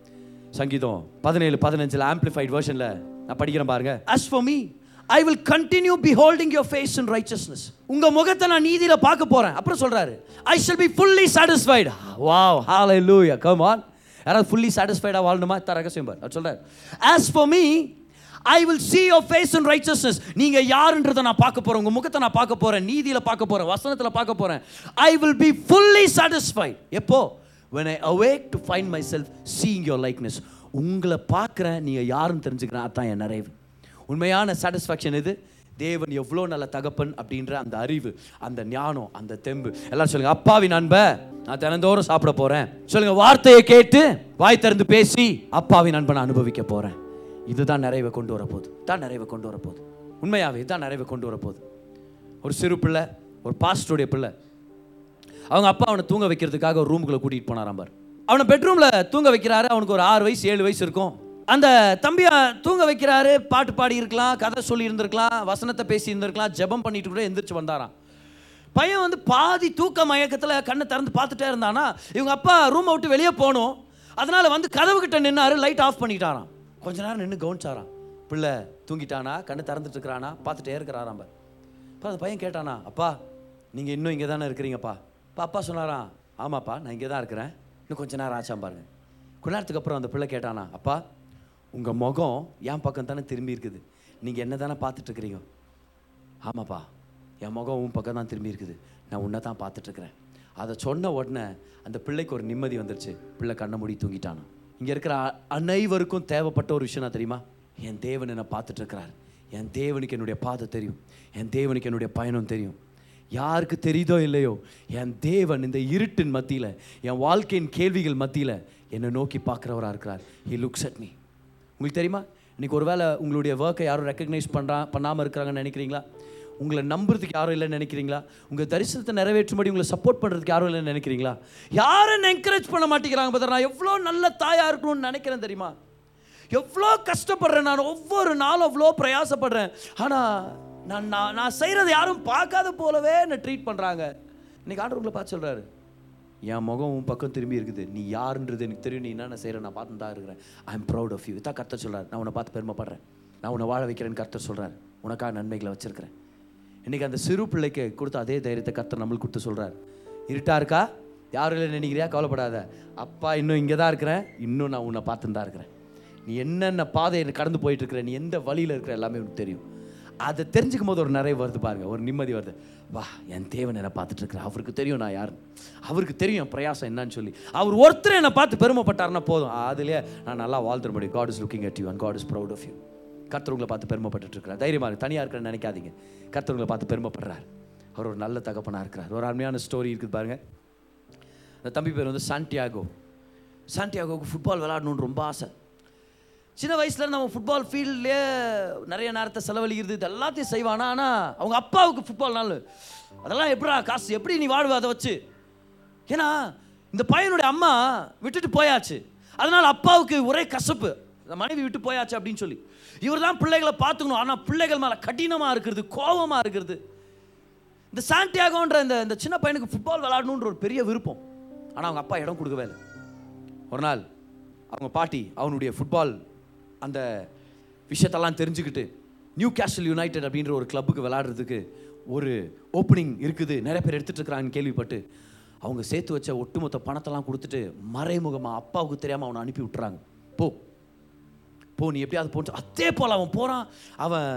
சங்கீதம் பதினேழு பதினஞ்சில் ஆம்பிளிஃபைட் வெர்ஷனில் நான் படிக்கிறேன் பாருங்க. As for me I will continue be holding your face in righteousness உங்க முகத்தை நான் நீதியில பார்க்க போறேன். அப்புறம் சொல்றாரு I shall be fully satisfied wow hallelujah come on யாராவது ஃபுல்லி சாட்டிஸ்ஃபைடாக வாழணுமா? தர ரகசியம் பார். அவர் சொல்கிறார் as for me I will see your face and righteousness நீங்கள் யாருன்றதை நான் பார்க்க போகிறேன் உங்கள் முகத்தை நான் பார்க்க போகிறேன் நீதியில் பார்க்க போகிறேன் வசனத்தில் பார்க்க போகிறேன் I will be fully satisfied எப்போ? When I awake to find myself seeing your likeness உங்களை பார்க்குறேன் நீங்கள் யாருன்னு தெரிஞ்சுக்கிறேன். அதான் என் நிறைவு. உண்மையான சாட்டிஸ்ஃபேக்ஷன் இது தேவன் எவ்வளோ நல்ல தகப்பன் அப்படின்ற அந்த அறிவு அந்த ஞானம் அந்த தெம்பு. எல்லாரும் சொல்லுங்க அப்பாவின் அன்ப நான் தினந்தோறும் சாப்பிட போறேன். சொல்லுங்க வார்த்தையை கேட்டு வாய் திறந்து பேசி அப்பாவின் அன்பை நான் அனுபவிக்க போறேன். இதுதான் நிறைவை கொண்டு வரப்போகுது. தான் நிறைவை கொண்டு வரப்போகுது. உண்மையாகவே தான் நிறைவை கொண்டு வரப்போகுது. ஒரு சிறு பிள்ளை ஒரு பாஸ்டருடைய பிள்ளை அவங்க அப்பா அவனை தூங்க வைக்கிறதுக்காக ஒரு ரூமுக்குள்ள கூட்டிகிட்டு போனாராம் பார். அவனை பெட்ரூமில் தூங்க வைக்கிறாரு. அவனுக்கு ஒரு ஆறு வயசு ஏழு வயசு இருக்கும். அந்த தம்பியை தூங்க வைக்கிறாரு பாட்டு பாடி இருக்கலாம் கதை சொல்லி இருந்திருக்கலாம் வசனத்தை பேசி இருந்திருக்கலாம் ஜெபம் பண்ணிட்டு கூட எந்திரிச்சு வந்தாராம். பையன் வந்து பாதி தூக்க மயக்கத்தில் கண்ணை திறந்து பார்த்துட்டே இருந்தானா இவங்க அப்பா ரூமை விட்டு வெளியே போகணும் அதனால் வந்து கதவு கிட்ட நின்னாரு லைட் ஆஃப் பண்ணிட்டாராம். கொஞ்ச நேரம் நின்று கவனிச்சாராம். பிள்ளை தூங்கிட்டானா கண்ணு திறந்துட்டு இருக்கிறானா பார்த்துட்டே இருக்கிறாராம் பார். அப்போ அந்த பையன் கேட்டானா அப்பா நீங்கள் இன்னும் இங்கே தானே இருக்கிறீங்கப்பா? அப்பா அப்பா சொன்னாராம் ஆமாப்பா நான் இங்கே தான் இருக்கிறேன். இன்னும் கொஞ்ச நேரம் ஆச்சாம் பாருங்க. கொஞ்ச நேரத்துக்கு அப்புறம் அந்த பிள்ளை கேட்டானா அப்பா உங்கள் முகம் என் பக்கம் தானே திரும்பி இருக்குது. நீங்கள் என்ன தானே பார்த்துட்டு இருக்கிறீங்க? ஆமாப்பா என் முகம் உன் பக்கம் தான் திரும்பி இருக்குது. நான் உன்னை தான் பார்த்துட்ருக்குறேன் அதை சொன்ன உடனே அந்த பிள்ளைக்கு ஒரு நிம்மதி வந்துருச்சு. பிள்ளை கண்ணை மூடி தூங்கிட்டானா. இங்கே இருக்கிற அனைவருக்கும் தேவைப்பட்ட ஒரு விஷயம் நான் தெரியுமா? என் தேவன் என்னை பார்த்துட்ருக்கிறார் என் தேவனுக்கு என்னுடைய பாதை தெரியும். என் தேவனுக்கு என்னுடைய பயணம் தெரியும். யாருக்கு தெரியுதோ இல்லையோ என் தேவன் இந்த இருட்டின் மத்தியில் என் வாழ்க்கையின் கேள்விகள் மத்தியில் என்னை நோக்கி பார்க்குறவராக இருக்கிறார். ஹி லுக்ஸ் அட் மீ உங்களுக்கு தெரியுமா? இன்னைக்கு ஒருவேளை உங்களுடைய ஒர்க்கை யாரும் ரெக்கக்னைஸ் பண்ணுறா பண்ணாமல் இருக்கிறாங்கன்னு நினைக்கிறீங்களா? உங்களை நம்புறதுக்கு யாரும் இல்லைன்னு நினைக்கிறீங்களா? உங்கள் தரிசனத்தை நிறைவேற்றும்படி உங்களை சப்போர்ட் பண்ணுறதுக்கு யாரும் இல்லைன்னு நினைக்கிறீங்களா? யாரும் என்கரேஜ் பண்ண மாட்டேங்கிறாங்க பதர் நான் எவ்வளோ நல்ல தாயாக இருக்கணும்னு நினைக்கிறேன் தெரியுமா? எவ்வளோ கஷ்டப்படுறேன் நான். ஒவ்வொரு நாளும் அவ்வளோ பிரயாசப்படுறேன். ஆனால் நான் நான் நான் செய்கிறத யாரும் பார்க்காத போலவே என்னை ட்ரீட் பண்ணுறாங்க இன்றைக்கி ஆண்டவர் உங்களை பார்த்து சொல்கிறாரு என் முகம் உன் பக்கம் திரும்பி இருக்குது. நீ யாருன்றது எனக்கு தெரியும். நீ என்னென்ன செய்கிற நான் பார்த்து தான் இருக்கிறேன். I am proud of you இதான் கர்த்தர் சொல்கிறார் நான் உன்னை பார்த்து பெருமைப்படுறேன். நான் உன்னை வாழ வைக்கிறேன்னு கர்த்தர் சொல்கிறார் உனக்காக நன்மைகளை வச்சுருக்கிறேன். இன்றைக்கி அந்த சிறு பிள்ளைக்கு கொடுத்த அதே தைரியத்தை கர்த்தர் நம்மளுக்கு கொடுத்து சொல்கிறார் இருட்டா இருக்கா? யாரும் இல்லை நினைக்கிறியா? கவலைப்படாத. அப்பா இன்னும் இங்கே தான் இருக்கிறேன். இன்னும் நான் உன்னை பார்த்துன்னு தான் இருக்கிறேன். நீ என்னென்ன பாதையை கடந்து போயிட்டு இருக்கிற நீ எந்த வழியில் இருக்கிற எல்லாமே உனக்கு தெரியும். அதை தெரிஞ்சுக்கும் போது ஒரு நிறைய வருது பாருங்க. ஒரு நிம்மதி வருது. வா என் தேவன் என்னை பார்த்துட்டு இருக்கிற அவருக்கு தெரியும் நான் யார். அவருக்கு தெரியும் என் பிரயாசம் என்னன்னு சொல்லி. அவர் ஒருத்தர் என்னை பார்த்து பெருமைப்பட்டாருன்னா போதும். அதுலேயே நான் நல்லா வாழ்த்துற முடியும் God is looking at you and God is proud of you கர்த்தர் பார்த்து பெருமைப்பட்டு இருக்கிறார் தைரியமா தனியாக இருக்கிறேன்னு நினைக்காதீங்க. கர்த்தர் பார்த்து பெருமைப்படுறார். அவர் ஒரு நல்ல தகப்பனாக இருக்கிறார். ஒரு அருமையான ஸ்டோரி இருக்குது பாருங்க. அந்த தம்பி பேர் வந்து சாண்டியாகோ சாண்டியாகோவுக்கு ஃபுட்பால் விளாடணுன்னு ரொம்ப ஆசை. சின்ன வயசில் நம்ம ஃபுட்பால் ஃபீல்ட்லேயே நிறைய நேரத்தை செலவழிக்கிறது இது எல்லாத்தையும் செய்வானா? ஆனால் அவங்க அப்பாவுக்கு ஃபுட்பால் நாள். அதெல்லாம் எப்படா காசு எப்படி நீ வாழ்வ அதை வச்சு? ஏன்னா இந்த பையனுடைய அம்மா விட்டுட்டு போயாச்சு. அதனால் அப்பாவுக்கு ஒரே கசப்பு. இந்த மனைவி விட்டு போயாச்சு அப்படின்னு சொல்லி. இவர் தான் பிள்ளைகளை பார்த்துக்கணும். ஆனால் பிள்ளைகள் மேலே கடினமாக இருக்கிறது கோபமாக இருக்கிறது. இந்த சாண்டியாகோன்ற இந்த இந்த சின்ன பையனுக்கு ஃபுட்பால் விளாடணுன்ற ஒரு பெரிய விருப்பம். ஆனால் அவங்க அப்பா இடம் கொடுக்கவே இல்லை. ஒரு நாள் அவங்க பாட்டி அவனுடைய ஃபுட்பால் அந்த விஷயத்தெல்லாம் தெரிஞ்சுக்கிட்டு நியூ கேஷல் யுனைடெட் அப்படின்ற ஒரு கிளப்புக்கு விளாடுறதுக்கு ஒரு ஓப்பனிங் இருக்குது. நிறைய பேர் எடுத்துட்டு இருக்கிறாங்கன்னு கேள்விப்பட்டு அவங்க சேர்த்து வச்ச ஒட்டுமொத்த பணத்தெல்லாம் கொடுத்துட்டு மறைமுகமாக அப்பாவுக்கு தெரியாமல் அவனை அனுப்பி விட்டுறாங்க. போ. போ நீ எப்படியாவது போட்டு அதே போல் அவன் போகிறான் அவன்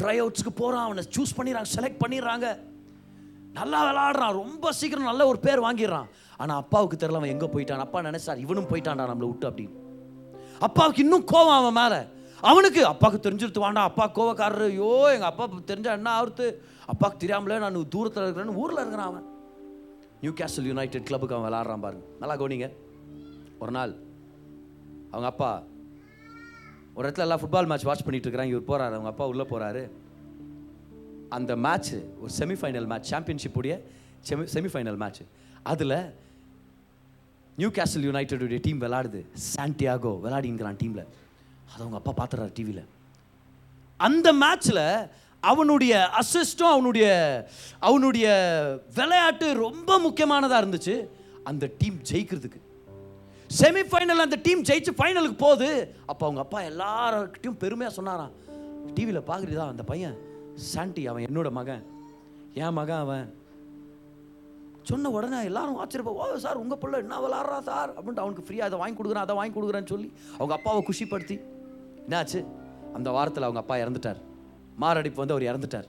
ட்ரை அவுட்ஸுக்கு போகிறான் அவனை சூஸ் பண்ணிடுறாங்க செலக்ட் பண்ணிடுறாங்க. நல்லா விளாடுறான் ரொம்ப சீக்கிரம் நல்ல ஒரு பேர் வாங்கிடுறான். ஆனால் அப்பாவுக்கு தெரியல அவன் எங்கே போயிட்டான்? அப்பா நினைச்சார் இவனும் போயிட்டான்டா நம்மளை விட்டு அப்படின்னு. அப்பாவுக்கு இன்னும் கோவம் அவன் மேலே. அவனுக்கு அப்பாவுக்கு தெரிஞ்சிருத்து வேண்டாம் அப்பா கோவக்காரரு. ஐயோ எங்கள் அப்பா தெரிஞ்சா என்ன ஆகுறது அப்பாவுக்கு தெரியாமலே நான் தூரத்தில் இருக்கிறேன்னு ஊரில் இருக்கிறான் அவன். நியூ கேஸ்டல் யுனைடெட் கிளப்புக்கு அவன் விளாட்றான் பாருங்க. நல்லா கவனிங்க. ஒரு நாள் அவங்க அப்பா ஒரு இடத்துல எல்லாம் ஃபுட்பால் மேட்ச் வாட்ச் பண்ணிட்டு இருக்கிறாங்க. இவர் போகிறாரு அவங்க அப்பா உள்ளே போகிறாரு அந்த மேட்ச்சு ஒரு செமிஃபைனல் மேட்ச் சாம்பியன்ஷிப் உடைய செமி செமிஃபைனல் மேட்ச்சு அதில் நியூ கேசல் யுனைடெடுடைய டீம் விளாடுது சாண்டியாகோ விளாடிங்கிறான் டீமில் அதை அவங்க அப்பா பார்த்துறாரு டிவியில் அந்த மேட்ச்சில் அவனுடைய அசிஸ்டும் அவனுடைய அவனுடைய விளையாட்டு ரொம்ப முக்கியமானதாக இருந்துச்சு. அந்த டீம் ஜெயிக்கிறதுக்கு. செமிஃபைனல் அந்த டீம் ஜெயிச்சு ஃபைனலுக்கு போகுது. அப்போ அவங்க அப்பா எல்லார்கிட்டையும் பெருமையாக சொன்னாராம். டிவியில் பார்க்குறதா அந்த பையன்? சாண்டி அவன் என்னோட மகன். என் மகன் அவன். சொன்ன உடனே எல்லாரும் ஆச்சரியப்பா ஓ சார் உங்கள் பிள்ளை என்ன விளாட்றா சார்? அப்படின்ட்டு அவனுக்கு ஃப்ரீயாக அதை வாங்கி கொடுக்குறேன் அதை வாங்கி கொடுக்குறேன்னு சொல்லி அவங்க அப்பாவை குஷிப்படுத்தி என்னாச்சு? அந்த வாரத்தில் அவங்க அப்பா இறந்துட்டார். மாரடைப்பு வந்து அவர் இறந்துட்டார்.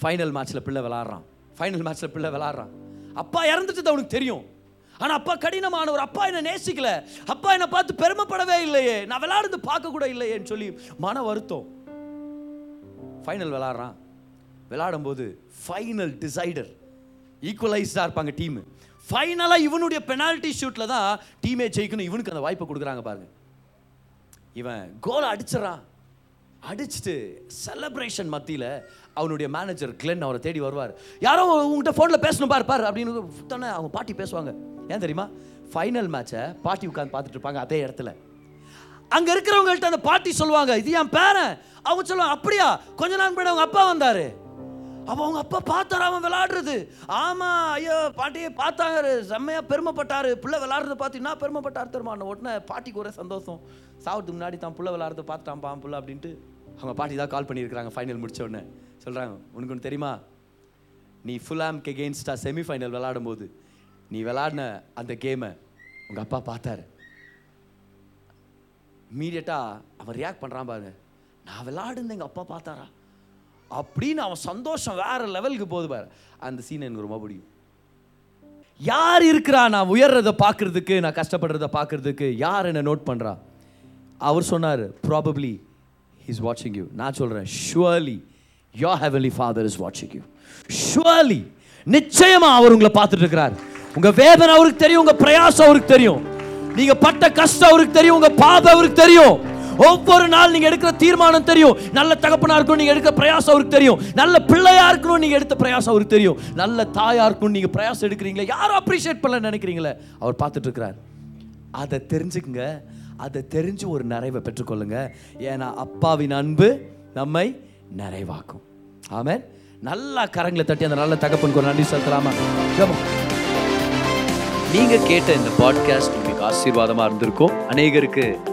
ஃபைனல் மேட்ச்சில் பிள்ளை விளாட்றான் ஃபைனல் மேட்ச்சில் பிள்ளை விளாட்றான் அப்பா இறந்துட்டது அவனுக்கு தெரியும். ஆனால் அப்பா கடினமானவர். அப்பா என்னை நேசிக்கல. அப்பா என்னை பார்த்து பெருமைப்படவே இல்லையே. நான் விளாடுறது பார்க்க கூட இல்லையேன்னு சொல்லி மன வருத்தம். ஃபைனல் விளாட்றான் விளாடும்போது ஃபைனல் டிசைடர் ஈக்குவலைஸ்டாக இருப்பாங்க டீம் ஃபைனலாக இவனுடைய பெனால்ட்டி ஷூட்டில் தான் டீமே ஜெயிக்கணும். இவனுக்கு அந்த வாய்ப்பை கொடுக்குறாங்க பாருங்க. இவன் கோல் அடிச்சிடறான் அடிச்சுட்டு செலப்ரேஷன் மத்தியில் அவனுடைய மேனேஜர் கிளென் அவரை தேடி வருவார். யாரோ உங்ககிட்ட ஃபோனில் பேசணும் பார் பார் அப்படின்னு தானே அவங்க பாட்டி பேசுவாங்க. ஏன் தெரியுமா? ஃபைனல் மேட்சை பாட்டி உட்காந்து பார்த்துட்டு இருப்பாங்க அதே இடத்துல. அங்கே இருக்கிறவங்கள்ட்ட அந்த பாட்டி சொல்லுவாங்க இது என் பேரன் அவங்க சொல்லுவாங்க அப்படியா? கொஞ்ச நாள் முன்னாடி அவங்க அப்பா வந்தாரு. அப்போ அவங்க அப்பா பார்த்தாரு? அவன் விளாடுறது ஆமாம் ஐயோ பாட்டியை பார்த்தாரு. செம்மையா பெருமைப்பட்டாரு. பிள்ளை விளையாடுறத பார்த்து என்ன பெருமைப்பட்டார் தெரியுமா? உடனே பாட்டிக்கு ஒரே சந்தோஷம். சாவத்துக்கு முன்னாடி தான் பிள்ளை விளாட்றத பார்த்துட்டான் பான் பிள்ளை அப்படின்ட்டு அவங்க பாட்டி தான் கால் பண்ணியிருக்கிறாங்க ஃபைனல் முடிச்ச உடனே. சொல்கிறாங்க உனக்கு ஒன்று தெரியுமா? நீ ஃபுல் ஆம்க்கு எகெயின்ஸ்டாக செமிஃபைனல் விளாடும் போது நீ விளாடின அந்த கேமை உங்கள் அப்பா பார்த்தாரு. இம்மீடியட்டாக அவன் ரியாக்ட் பண்ணுறான் பாருங்க நான் விளாடுன்னு எங்கள் அப்பா பார்த்தாரா? அப்படின்னு அவன் சந்தோஷம் வேற லெவலுக்கு போகுது பாரு. அந்த சீன் எனக்கு ரொம்ப பிடிக்கும். யார் இருக்கிறா? நான் உயர்றதை பார்க்கறதுக்கு நான் கஷ்டப்படுறத பார்க்கறதுக்கு யார் என்னை நோட் பண்ணுறா அவர் சொன்னார் ப்ராபப்ளி இஸ் வாட்சிங் யூ நான் சொல்கிறேன் surely your heavenly father is வாட்சிங் யூ ஷுவர்லி நிச்சயமா அவர் உங்களை பார்த்துட்டு இருக்கிறார். உங்க வேதனை அவருக்கு தெரியும் உங்க பிரயாசம் அவருக்கு தெரியும். நீங்க பட்ட கஷ்டம் அவருக்கு தெரியும் உங்க பாதை அவருக்கு தெரியும். ஒவ்வொரு நாள் நீங்க எடுக்கிற தீர்மானம் தெரியும். நல்ல தகப்பனா இருக்கணும் நீங்க எடுக்கிற பிரயாசம் அவருக்கு தெரியும். நல்ல பிள்ளையா இருக்கணும் நீங்க எடுத்த பிரயாசம் அவருக்கு தெரியும். நல்ல தாயா இருக்கணும் நீங்க பிரயாசம் எடுக்கிறீங்களே யாரும் அப்ரிஷியேட் பண்ணல நினைக்கிறீங்களே? அவர் பார்த்துட்டு இருக்கிறார். அதை தெரிஞ்சுக்குங்க. அதை தெரிஞ்சு ஒரு நிறைவை பெற்றுக்கொள்ளுங்க. ஏன்னா அப்பாவின் அன்பு நம்மை நிறைவாக்கும். ஆமென். நல்லா கரங்களை தட்டி அந்த நல்ல தகப்பனுக்கு ஒரு நன்றி செலுத்தலாமா? ஜெபம். நீங்க கேட்ட இந்த பாட்காஸ்ட் உங்களுக்கு ஆசீர்வாதமா இருந்திருக்கும். அநேகருக்கு